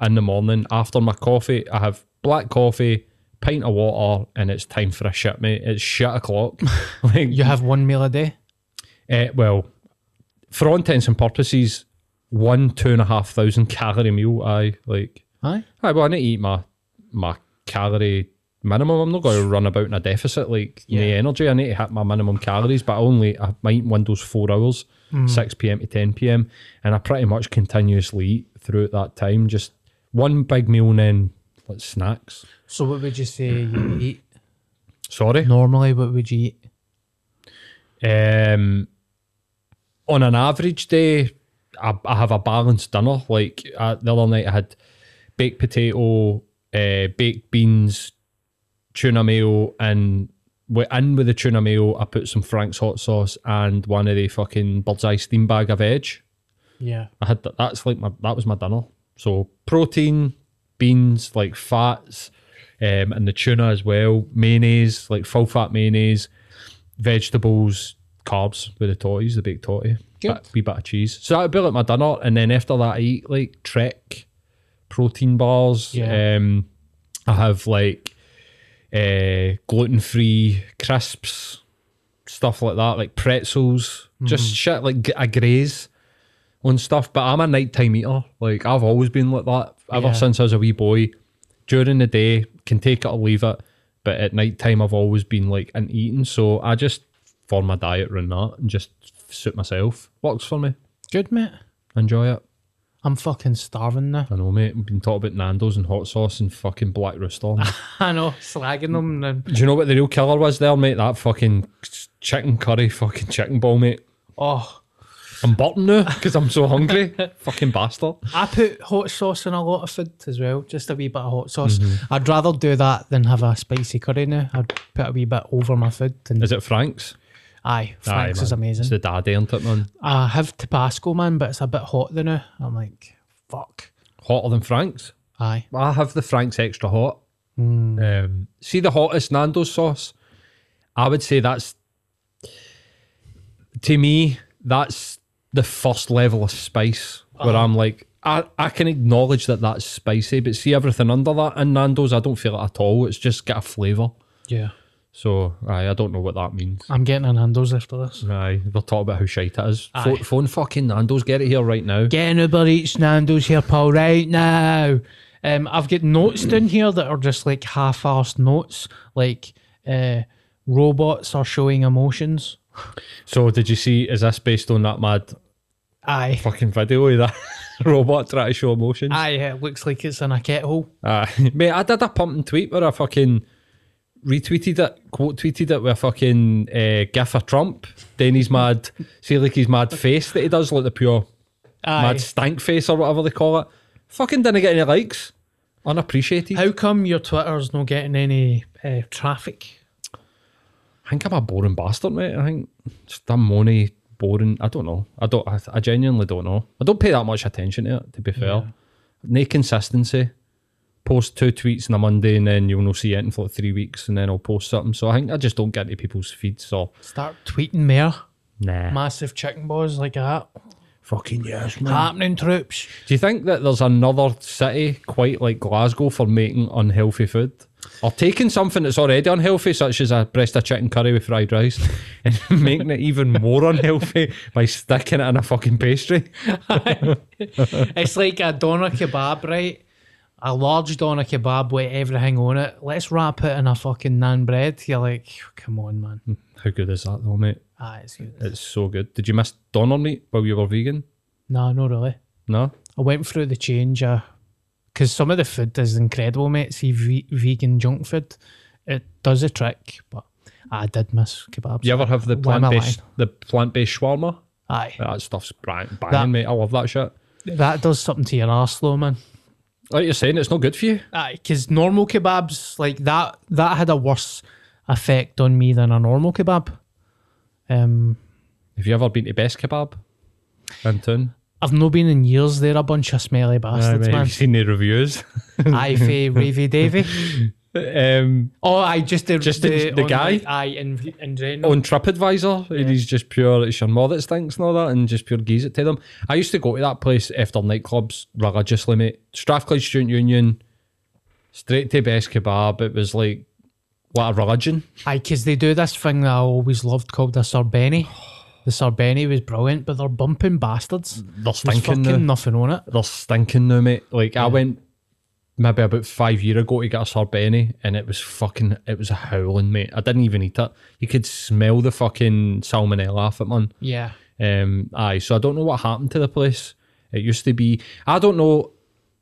in the morning after my coffee. I have black coffee, pint of water, and it's time for a shit, mate. It's shit o'clock. like You have one meal a day. Uh, well, for all intents and purposes, one two and a half thousand calorie meal. I like. Aye. Aye, well, I need to eat my my calorie minimum. I'm not going to run about in a deficit like Yeah. the energy. I need to hit my minimum calories, but I only I, might window's four hours, six p.m. to ten p.m. and I pretty much continuously eat throughout that time. Just one big meal and then like snacks. So what would you say you eat? Sorry. Normally, what would you eat? Um, on an average day, I, I have a balanced dinner. Like uh, the other night, I had baked potato, uh, baked beans, tuna mayo, and in with the tuna mayo, I put some Frank's hot sauce and one of the fucking bird's eye steam bag of veg. Yeah. I had that. That's like my that was my dinner. So protein, beans, like fats, um, and the tuna as well. Mayonnaise, like full fat mayonnaise, vegetables, carbs with the totties, the baked totty, Good. bit, wee bit of cheese. So that would be like my dinner, and then after that, I eat like Trek protein bars. Yeah. Um, I have like uh, gluten free crisps, stuff like that, like pretzels, just shit like a graze on stuff. But I'm a nighttime eater. Like I've always been like that ever Yeah. since I was a wee boy. during the day can take it or leave it, but at night time I've always been like an eating. So I just form my diet around that and just suit myself. Works for me. Good, mate. Enjoy it. I'm fucking starving now. I know, mate. We've been talking about Nando's and hot sauce and fucking Black Rooster. I know, slagging them. And, Do you know what the real killer was there, mate? That fucking chicken curry, fucking chicken ball, mate. oh, I'm button now because I'm so hungry. fucking bastard. I put hot sauce in a lot of food as well, just a wee bit of hot sauce. I'd rather do that than have a spicy curry now. I'd put a wee bit over my food. And Is it Frank's? aye, Frank's Aye, is amazing. It's the daddy, isn't it, man? I have Tabasco, man, but it's a bit hot there now. I'm like, fuck. Hotter than Frank's. Aye. I have the Frank's extra hot. Um, see the hottest Nando's sauce. I would say that's to me that's the first level of spice where I'm like I, I can acknowledge that that's spicy, but see everything under that in Nando's, I don't feel it at all. It's just got a flavour. Yeah. So aye, I don't know what that means. I'm getting a Nando's after this. Aye, we'll talk about how shite it is. Aye. Phone, phone fucking Nando's, get it here right now. Get Uber Eats Nando's here, Paul, right now. Um, I've got notes down here that are just like half-assed notes, like uh, robots are showing emotions. So did you see? Is this based on that mad Aye. fucking video of that robot trying to show emotions? Aye, it looks like it's in a kettle. Uh, mate, I did a pumping tweet where I fucking retweeted it, quote tweeted it with a fucking uh, gif of Trump. Then he's mad, see like his mad face that he does, like the pure Aye. mad stank face or whatever they call it. Fucking didn't get any likes. Unappreciated. How come your Twitter's not getting any uh, traffic? I think I'm a boring bastard, mate. I think just money boring. I don't know. I don't. I, I genuinely don't know. I don't pay that much attention to it. To be fair, no consistency. Post two tweets on a Monday and then you'll not see it for like three weeks and then I'll post something. So I think I just don't get into people's feeds. So Start tweeting more. nah, Massive chicken balls like that. fucking yes, man. Happening, troops. Do you think that there's another city quite like Glasgow for making unhealthy food? Or taking something that's already unhealthy, such as a breast of chicken curry with fried rice, and making it even more unhealthy by sticking it in a fucking pastry? It's like a doner kebab, right? A large doner kebab with everything on it. Let's wrap it in a fucking naan bread. You're like, come on, man. How good is that though, mate? Ah, it's good. It's so good. Did you miss doner meat while you were vegan? No, not really. No? I went through the change because some of the food is incredible, mate. See, ve- vegan junk food, it does a trick, but I did miss kebabs. You ever have the Why plant based the plant based shawarma? Aye, That stuff's bang, banging, That- mate. I love that shit. that does something to your arse, though, man. Like you're saying, it's not good for you. Aye, because normal kebabs like that that had a worse effect on me than a normal kebab. Um, Have you ever been to Best Kebab in town? I've not been in years. They're a bunch of smelly bastards, mate, man. Have you seen the reviews? Aye, fae Ravy Davy. um, Oh, I just the Just the- the on, guy? aye, in in general. on TripAdvisor, and he's just pure it's your mother that stinks and all that, and just pure geese it to them. I used to go to that place after nightclubs religiously, mate. Strathclyde Student Union, straight to Best Kebab. It was like what a religion. Aye, because they do this thing that I always loved called the Sorbeni. The Sorbeni was brilliant, but they're bumping bastards. They're stinking nothing on it. They're stinking now, mate. Like I went maybe about five year ago to get a sorbet, and it was fucking it was a howling, mate. I didn't even eat it. You could smell the fucking salmonella off it, man. Yeah. Um, aye, so I don't know what happened to the place. It used to be. I don't know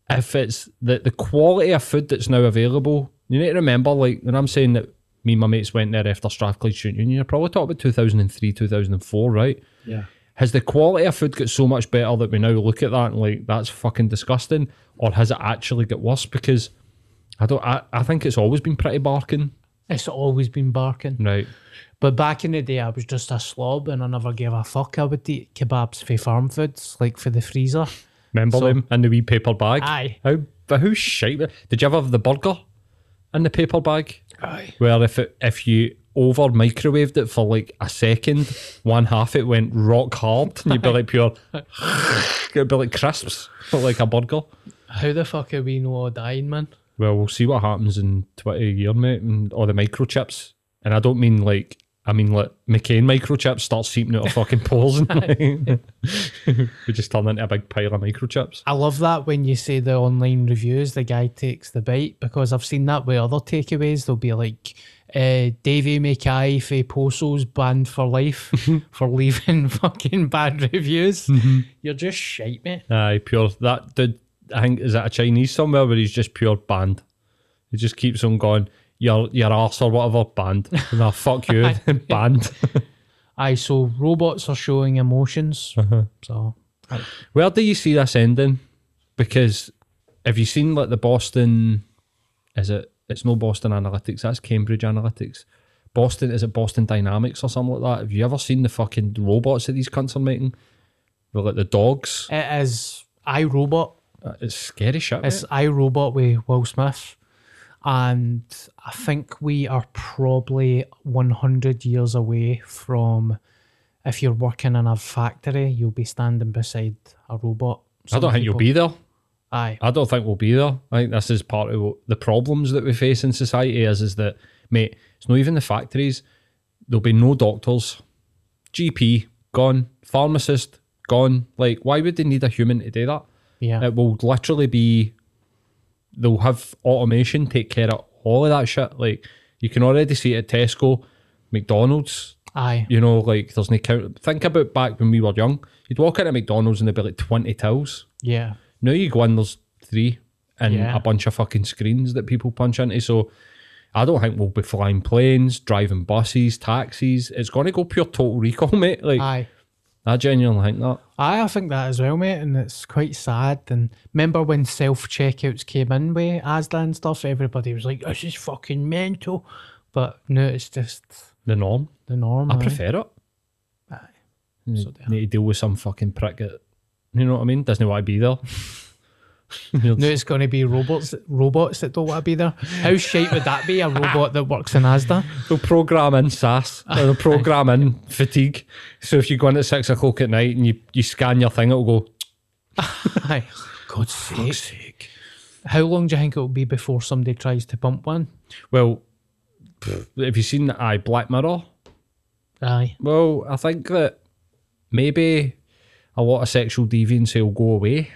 if it's the the quality of food that's now available. You need to remember, like when I'm saying that me and my mates went there after Strathclyde Student Union, you're probably talking about 2003, 2004, right? Yeah. Has the quality of food got so much better that we now look at that and like that's fucking disgusting, or has it actually got worse? Because I don't. I, I think it's always been pretty barking, It's always been barking. right? But back in the day, I was just a slob and I never gave a fuck. I would eat kebabs for farm foods, like for the freezer. Remember So- them in the wee paper bag? Aye. How but who shite? Did you ever have the burger in the paper bag? Aye. Where if it, if you over microwaved it for like a second, one half it went rock hard, and you'd be like pure, it'd be like crisps, but like a burger. How the fuck are we not dying, man? Well, we'll see what happens in twenty year, mate, and all the microchips. And I don't mean like I mean, like McCain microchips start seeping out of fucking pores, and like, we just turn into a big pile of microchips. I love that when you say the online reviews, the guy takes the bite because I've seen that with other takeaways. They'll be like, uh, Davey Mackay for Poso's banned for life for leaving fucking bad reviews. You're just shite, mate. Aye, pure. That dude, I think, is that a Chinese somewhere where he's just pure banned. He just keeps on going, your your arse or whatever, banned. nah, fuck you, banned. Aye, so robots are showing emotions. Uh-huh. So, Where do you see this ending? Because have you seen like the Boston? Is it? It's no Boston Analytics. That's Cambridge Analytics. Boston is it Boston Dynamics or something like that? Have you ever seen the fucking robots that these cunts are making? With like the dogs. it is iRobot. It's scary shit. It's iRobot with Will Smith. And I think we are probably 100 years away from if you're working in a factory, you'll be standing beside a robot. I don't Some think you'll be there. Aye. I don't think we'll be there. I think this is part of the problems that we face in society. Is is that mate? It's not even the factories. There'll be no doctors. GP gone. Pharmacist gone. Like, why would they need a human to do that? Yeah. It will literally be. They'll have automation take care of all of that shit. Like, you can already see it at Tesco, McDonald's. Aye. You know, like there's no count. Think about back when we were young. You'd walk into McDonald's and there'd be like twenty tills. Yeah. Now you go in, there's three and Yeah. a bunch of fucking screens that people punch into. So I don't think we'll be flying planes, driving buses, taxis. It's going to go pure total recall, mate. Like, Aye. I genuinely think that. Aye, I think that as well, mate, and it's quite sad. And remember when self checkouts came in with Asda and stuff, everybody was like, "This is fucking mental," but no, it's just The norm. the norm. I aye. prefer it. Aye. So need to deal with some fucking prick that, you know what I mean? Doesn't want to be there. No, it's going to be robots. Robots that don't want to be there. How shite would that be? A robot that works in Asda? They'll program in SAS they'll program in fatigue. So if you go in at six o'clock at night and you, you scan your thing, it'll go, Aye. God's sake. sake. How long do you think it will be before somebody tries to bump one? Well, have you seen that? Aye, Black Mirror? Aye. Well, I think that maybe a lot of sexual deviancy will go away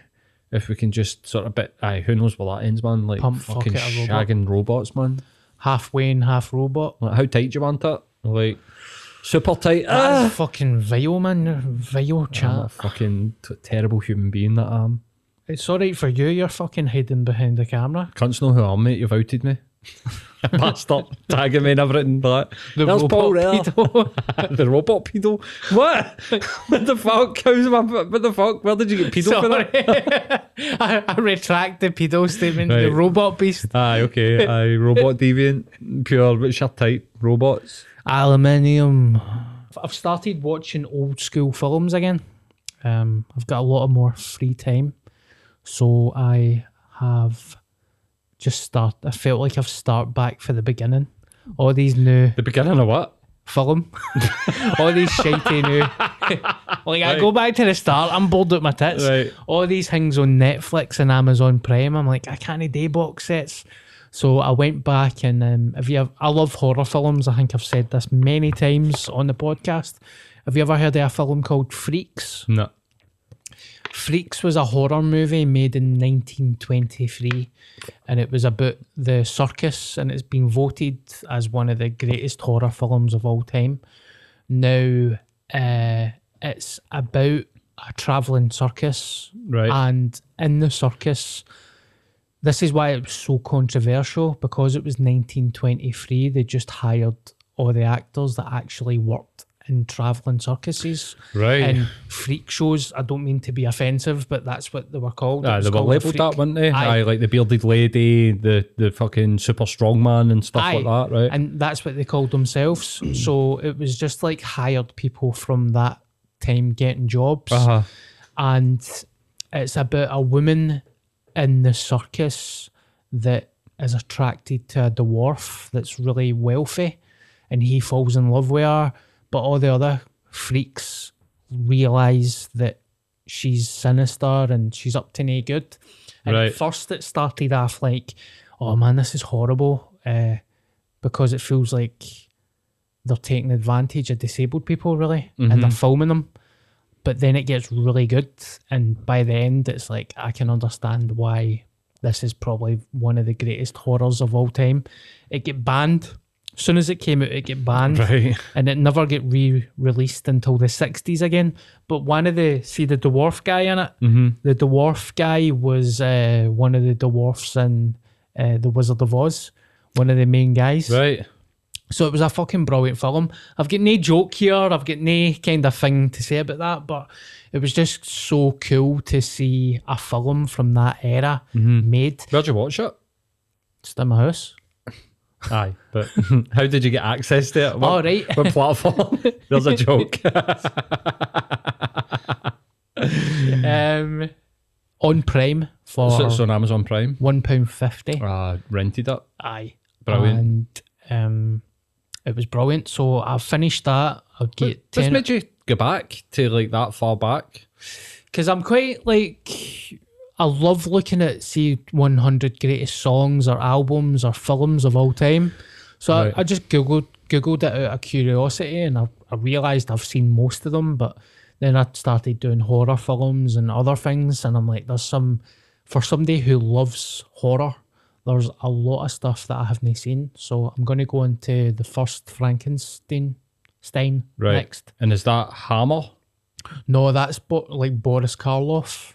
if we can just sort of bit. Aye, who knows where that ends, man? Like Pump fuck fucking it, a robot. shagging robots, man. Half Wayne, half robot. Like, how tight do you want it? Like super tight. That's Ah! fucking vile, man. Vile I'm a chat. fucking t- terrible human being that I am. It's alright for you. You're fucking hiding behind the camera. Cunts know who I am, mate. You've outed me. Bastard. Tagging me and everything. Like, The There's Paul pedo. the robot pedo. What? what the fuck? How's my, what the fuck? Where did you get pedo for that? I, I retract the pedo statement. The robot beast. Aye, okay. Aye, ah, robot deviant, pure Witcher type robots. Aluminium. I've started watching old school films again. Um, I've got a lot of more free time, so I have just start. I felt like I've start back for the beginning. All these new The beginning of what? film, all these shitey new. like I go back to the start. I'm bored with my tits. Right. All these things on Netflix and Amazon Prime. I'm like I can't day box sets. So I went back and um, if you have, I love horror films. I think I've said this many times on the podcast. Have you ever heard of a film called Freaks? No. Freaks was a horror movie made in 1923 and it was about the circus and it's been voted as one of the greatest horror films of all time. Now, uh, it's about a travelling circus Right. and in the circus, this is why it was so controversial because it was 1923. They just hired all the actors that actually worked in travelling circuses Right. and freak shows. I don't mean to be offensive, but that's what they were called. Aye, they were labelled that, weren't they? Aye. Aye. like the bearded lady, the the fucking super strong man and stuff Aye. like that, right? And that's what they called themselves. so it was just like hired people from that time getting jobs. uh-huh. and it's about a woman in the circus that is attracted to a dwarf that's really wealthy and he falls in love with her but all the other freaks realize that she's sinister and she's up to no good and Right. at first it started off like oh man this is horrible uh, because it feels like they're taking advantage of disabled people really, Mm-hmm. and they're filming them. But then it gets really good, and by the end, it's like I can understand why this is probably one of the greatest horrors of all time. It get banned. As soon as it came out, it get banned. Right. and it never get re-released until the 60s again. But one of the see the dwarf guy in it? Mm-hmm. the dwarf guy was uh, one of the dwarfs in uh, the wizard of oz. One of the main guys. Right. so it was a fucking brilliant film. I've got no joke here. I've got no kind of thing to say about that but it was just so cool to see a film from that era made. Where'd you watch it? just in my house Aye, but how did you get access to it? What, Oh, right. What platform? There's a joke. um, on prime for so it's on Amazon Prime. one pound fifty Uh, rented it. Aye. Brilliant. And um, it was brilliant. So I finished that. I'd get What's 10 made you go back to like that far back? because I'm quite like I love looking at see 100 greatest songs or albums or films of all time. So Right. I, I just googled googled it out of curiosity, and I, I realized I've seen most of them. But then I started doing horror films and other things, and I'm like, there's some for somebody who loves horror. There's a lot of stuff that I haven't seen, so I'm going to go into the first Frankenstein Stein Right. next. And is that Hammer? No, that's Bo- like Boris Karloff.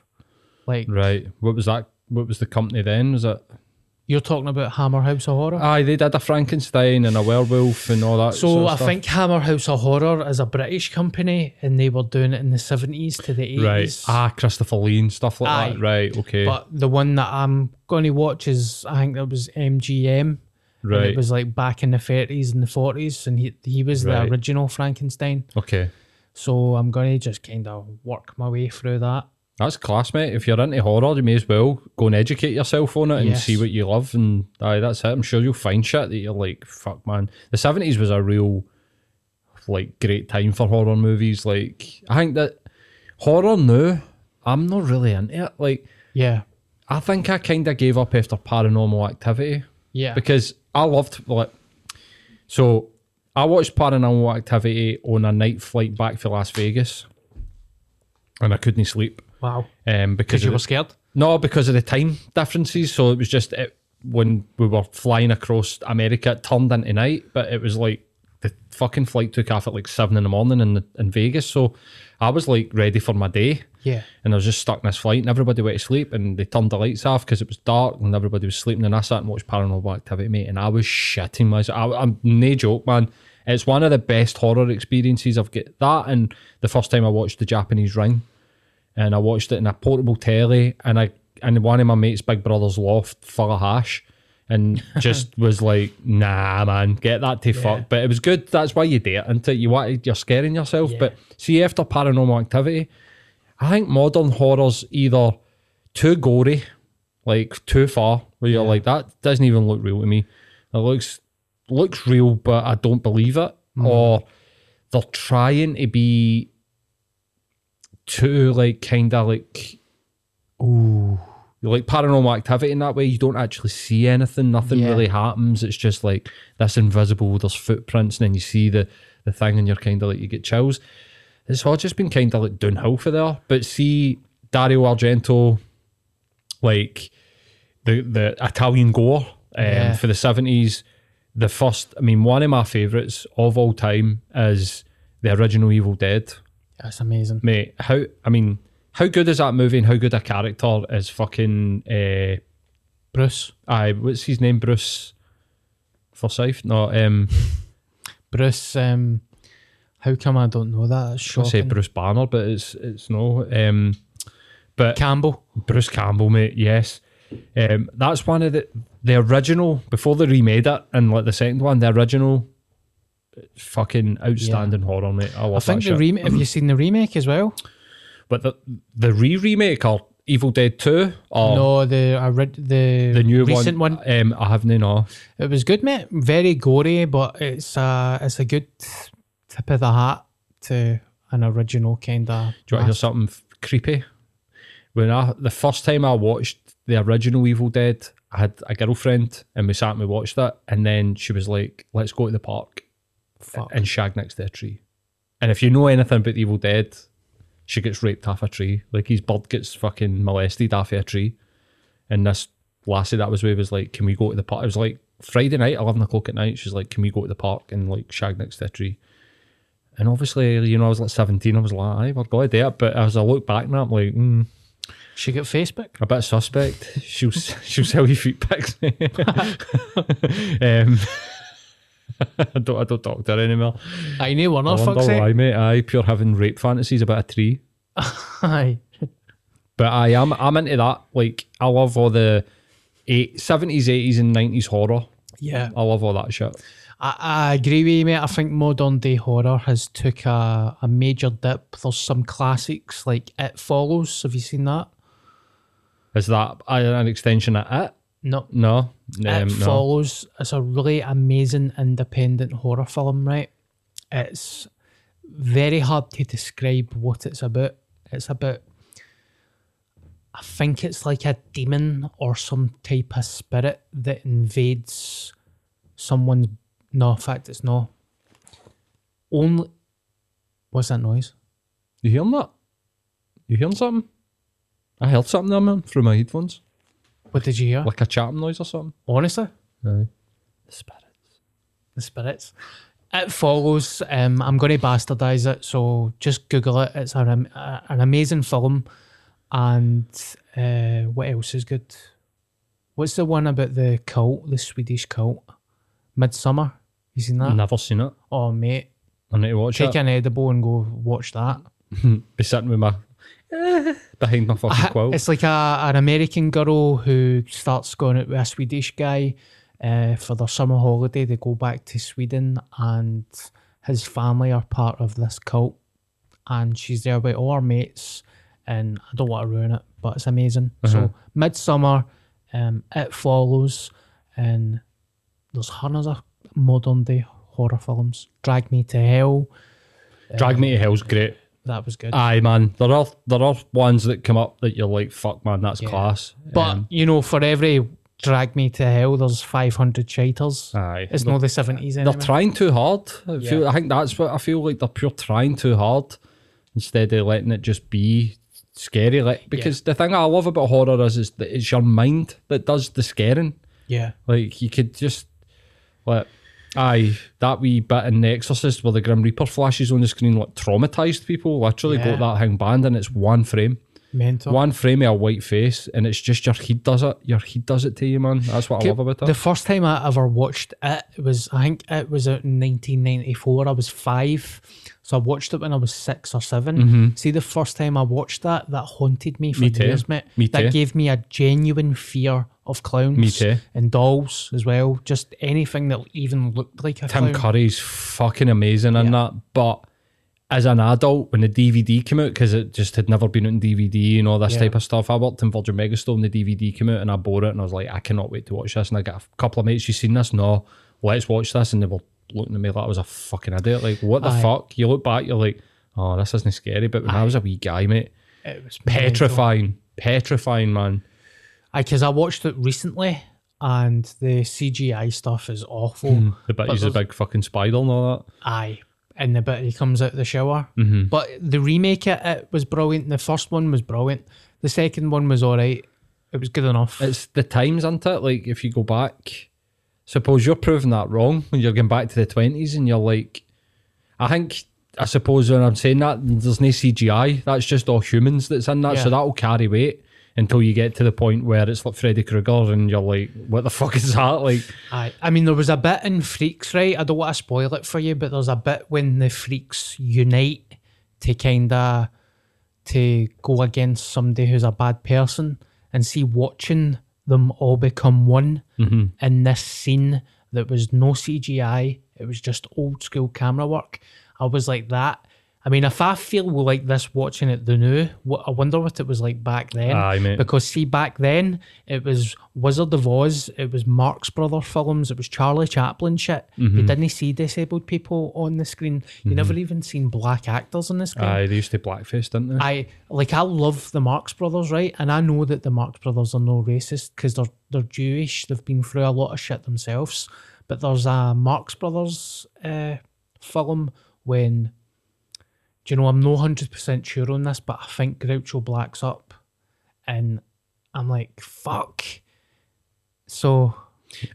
Like Right. What was that? What was the company then? Was it? You're talking about Hammer House of Horror. Aye, they did a Frankenstein and a werewolf and all that. so sort of I stuff. think Hammer House of Horror is a British company, and they were doing it in the seventies to the eighties. Right. Ah, Christopher Lee and stuff like Aye. that. Right. Okay. But the one that I'm going to watch is I think that was MGM. and right. It was like back in the thirties and the forties, and he he was Right. the original Frankenstein. okay. So I'm going to just kind of work my way through that. That's class, mate. If you're into horror, you may as well go and educate yourself on it and Yes. see what you love. And aye, that's it. I'm sure you'll find shit that you're like, fuck, man. The 70s was a real, like, great time for horror movies. Like, I think that horror now, I'm not really into it. Like, Yeah, I think I kind of gave up after paranormal activity yeah, because I loved, like, so I watched paranormal activity on a night flight back to Las Vegas and I couldn't sleep. Wow. Um, because you were the- scared. no, because of the time differences. So it was just it, when we were flying across America, it turned into night, but it was like the fucking flight took off at like seven in the morning in in Vegas. So I was like ready for my day, Yeah, and I was just stuck in this flight, and everybody went to sleep, and they turned the lights off because it was dark, and everybody was sleeping. And I sat and watched Paranormal Activity, mate, and I was shitting myself. I, I'm no joke, man. It's one of the best horror experiences I've got. That and the first time I watched the Japanese Ring and I watched it in a portable telly, and I and one of my mates' big brother's loft full of hash, and just was like, "Nah, man, get that to fuck." But it was good. That's why you do it, and you want you're scaring yourself. Yeah. But see, after Paranormal Activity, I think modern horror's either too gory, like too far, where you're like, that doesn't even look real to me. It looks looks real, but I don't believe it, mm-hmm. or they're trying to be too like kind of like ooh like paranormal activity in that way. You don't actually see anything. Nothing Yeah. really happens. It's just like this invisible there's footprints and then you see the the thing and you're kind of like you get chills. It's all just been kind of like downhill for there. But see Dario Argento like the the Italian gore um, Yeah. for the 70s the first I mean one of my favourites of all time is the original Evil Dead that's amazing. mate. How I mean, how good is that movie and how good a character is fucking uh Bruce, I what's his name? Bruce Forsyth? No, um Bruce. Um, how come I don't know that? It's I say. Bruce Banner, but it's it's no. Um but Campbell. Bruce Campbell, mate, yes. Um that's one of the the original before they remade it and like the second one, the original fucking outstanding horror, mate. I love I think that the remake. Have you seen the remake as well? but the the re remake or Evil Dead 2 or No, the I read the the new recent one. one, Um, I haven't no. It was good, mate. Very gory, but it's a it's a good tip of the hat to an original kind of. Do you want to hear something creepy? When I the first time I watched the original Evil Dead, I had a girlfriend and we sat and we watched it, and then she was like, "Let's go to the park." Fuck. and shagged next to a tree. And if you know anything about the Evil Dead, she gets raped off a tree. Like his bird gets fucking molested off a tree. And this lassie that was with was like, Can we go to the park? It was like Friday night, eleven o'clock at night. She's like, Can we go to the park and like shag next to a tree? And obviously, you know, I was like 17. I was like, aye, we're going to do it. But as I look back now, I'm like, mm, She got Facebook. a bit suspect. She'll she'll sell you feet pics. um, I don't I don't talk to her anymore. I knew one of fuck's sake. why, mate. I pure having rape fantasies about a tree. Aye. But I am I'm into that. Like I love all the eight, 70s, 80s, and 90s horror. Yeah. I love all that shit. I, I agree with you, mate. I think modern day horror has took a, a major dip. There's some classics like It Follows. Have you seen that? Is that an extension of it? No. No. Um, it no. Follows. It's a really amazing independent horror film, right? It's very hard to describe what it's about. It's about, I think it's like a demon or some type of spirit that invades someone's. No, in fact, it's not. Only. What's that noise? You hearing that? You hearing something? I heard something there, man, through my headphones. What did you hear? Like a chatting noise or something. Honestly? Aye. The spirits. the spirits. It follows. Um, I'm going to bastardize it, so just Google it. It's an am- a- an amazing film, and uh, what else is good? What's the one about the cult, the Swedish cult? Midsommar. You seen that? Never seen it. Oh mate, I need to watch it. take it. an edible and go watch that. Be sitting with my behind my fucking quilt. It's like a, an American girl who starts going out with a Swedish guy uh, for their summer holiday. They go back to Sweden, and his family are part of this cult. And she's there with all her mates. And I don't want to ruin it, but it's amazing. So, Midsommar, um, It Follows, and there's hundreds of modern day horror films. Drag Me to Hell, Drag Me to Hell's great. That was good. Aye, man. There are there are ones that come up that you're like, fuck, man, that's Yeah. class. but, Um, you know, for every Drag Me to Hell, there's 500 cheaters. aye, It's they're, not the 70s they're anymore. trying too hard. I feel. Yeah. I think that's what I feel like. They're pure trying too hard instead of letting it just be scary. Like because the thing I love about horror is is that it's your mind that does the scaring. yeah. Like you could just like aye, that wee bit in The Exorcist where the Grim Reaper flashes on the screen like traumatized people. Literally Yeah. got that thing banned and it's one frame. Mental. One frame of a white face and it's just your head does it. Your head does it to you, man. That's what I love about it. The first time I ever watched it was, I think it was out in 1994. I was five. So I watched it when I was six or 7 See, the first time I watched that, that haunted me for Mm-hmm. Me too. years, mate. Me that too. gave me a genuine fear of clowns. Me too. And dolls as well. Just anything that even looked like a Tim clown. Curry's fucking amazing in that. But as an adult, when the DVD came out, because it just had never been on DVD and all this Yeah. type of stuff, I worked in Virgin Megastore and the DVD came out and I bought it and I was like, I cannot wait to watch this. And I got a couple of mates, you seen this? No, let's watch this. And they were looking at me like I was a fucking idiot. Like, what the Aye. fuck? You look back, you're like, oh, this isn't scary. But when I was a wee guy, mate, It was petrifying, petrifying, man. I because I watched it recently and the CGI stuff is awful. The bit he's a big fucking spider and all that. Aye. And the bit he comes out the shower. Mm-hmm. But the remake it, it was brilliant. The first one was brilliant. The second one was all right. It was good enough. It's the times, isn't it? Like if you go back, suppose you're proving that wrong when you're going back to the twenties, and you're like, I think, I suppose when I'm saying that, there's no CGI. That's just all humans that's in that, so that will carry weight until you get to the point where it's like Freddy Krueger, and you're like, what the fuck is that? Like, Aye. I mean, there was a bit in Freaks, right? I don't want to spoil it for you, but there's a bit when the Freaks unite to kind of to go against somebody who's a bad person and see watching them all become one mm-hmm. in this scene that was no CGI. It was just old school camera work. I was like that. I mean, if I feel like this watching it the new, what I wonder what it was like back then. Aye, mate. Because see, back then it was Wizard of Oz, it was Marx Brother films, it was Charlie Chaplin shit. Mm-hmm. You didn't see disabled people on the screen. You never even seen black actors on the screen. aye, they used to blackface, didn't they? I like I love the Marx Brothers, right? And I know that the Marx Brothers are no racist because they're they're Jewish. They've been through a lot of shit themselves. But there's a Marx Brothers uh, film when, do you know, I'm no 100% sure on this, but I think Groucho Black's up. And I'm like, fuck. So,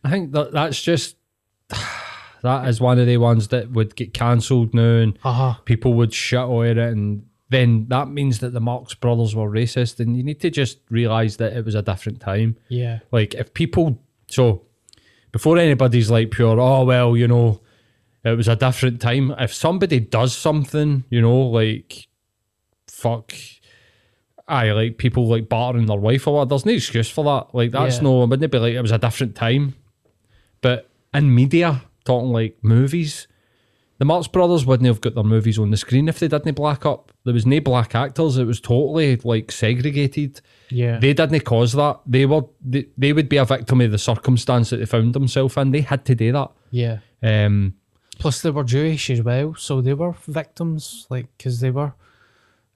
I think that that's just that is one of the ones that would get cancelled now, and uh people would shit on it, and then that means that the Marx Brothers were racist, and you need to just realize that it was a different time. yeah. Like if people so before anybody's like pure, oh well, you know, it was a different time. If somebody does something, you know, like fuck I like people like battering their wife or what, there's no excuse for that. Like that's Yeah. no wouldn't it be like it was a different time. But in media, talking like movies, the Marx Brothers wouldn't have got their movies on the screen if they didn't black up. There was no black actors. It was totally like segregated Yeah. they didn't cause that. They were they, they would be a victim of the circumstance that they found themselves in. They had to do that. yeah. Um, Plus, they were Jewish as well, so they were victims, like because they were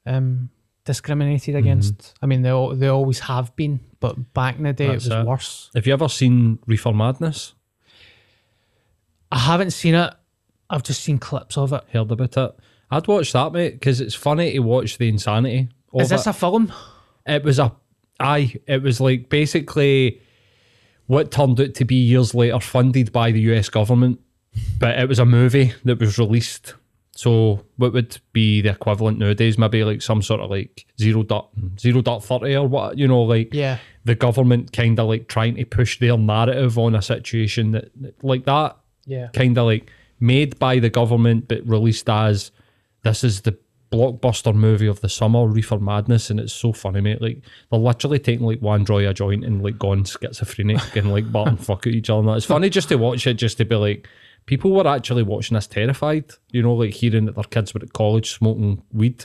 um, discriminated Mm-hmm. against. I mean, they they always have been, but back in the day, That's it was it. worse. have you ever seen Reefer Madness? I haven't seen it. I've just seen clips of it. Heard about it? I'd watch that, mate, because it's funny to watch the insanity. Is this it. a film? it was a aye. It was like basically what turned out to be years later funded by the US government, but it was a movie that was released. So what would be the equivalent nowadays? Maybe like some sort of like zero dot zero dot thirty or what you know, like Yeah. the government kind of like trying to push their narrative on a situation that like that Yeah. kind of like made by the government but released as this is the blockbuster movie of the summer, Reefer Madness, and it's so funny, mate. Like they're literally taking like one draw a joint and like going schizophrenic and like barting fuck at each other. And It's funny just to watch it, just to be like, people were actually watching this terrified, you know, like hearing that their kids were at college smoking weed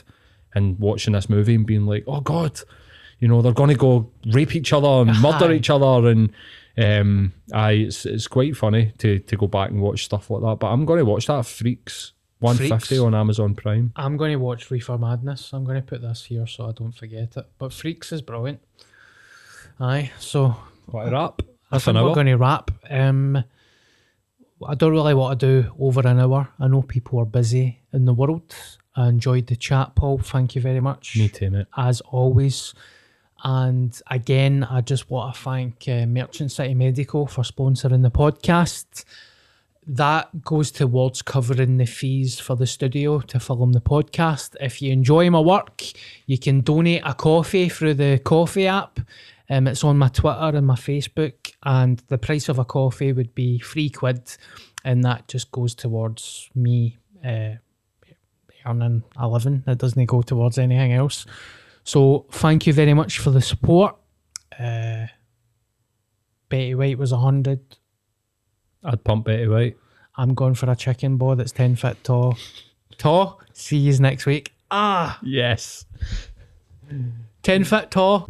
and watching this movie and being like, oh god, you know, they're going to go rape each other and murder Aye. each other and um I it's, it's quite funny to to go back and watch stuff like that but I'm going to watch that Freaks 150 Freaks? on Amazon Prime I'm going to watch Reefer Madness. I'm going to put this here so I don't forget it. But Freaks is brilliant. Aye. So what a wrap I that's think an we're going to wrap. Um, I don't really want to do over an hour. I know people are busy in the world. I enjoyed the chat, Paul. Thank you very much. me too mate as always. And again, I just want to thank uh, Merchant City Medical for sponsoring the podcast. That goes towards covering the fees for the studio to film the podcast. If you enjoy my work, you can donate a coffee through the coffee app. Um, it's on my Twitter and my Facebook, and the price of a coffee would be three quid, and that just goes towards me uh, earning a living. It doesn't go towards anything else. So thank you very much for the support. Uh, Betty White was a 100. I'd pump Betty White I'm going for a chicken ball that's 10 foot tall. Tall. See you next week. Ah, yes 10 foot tall.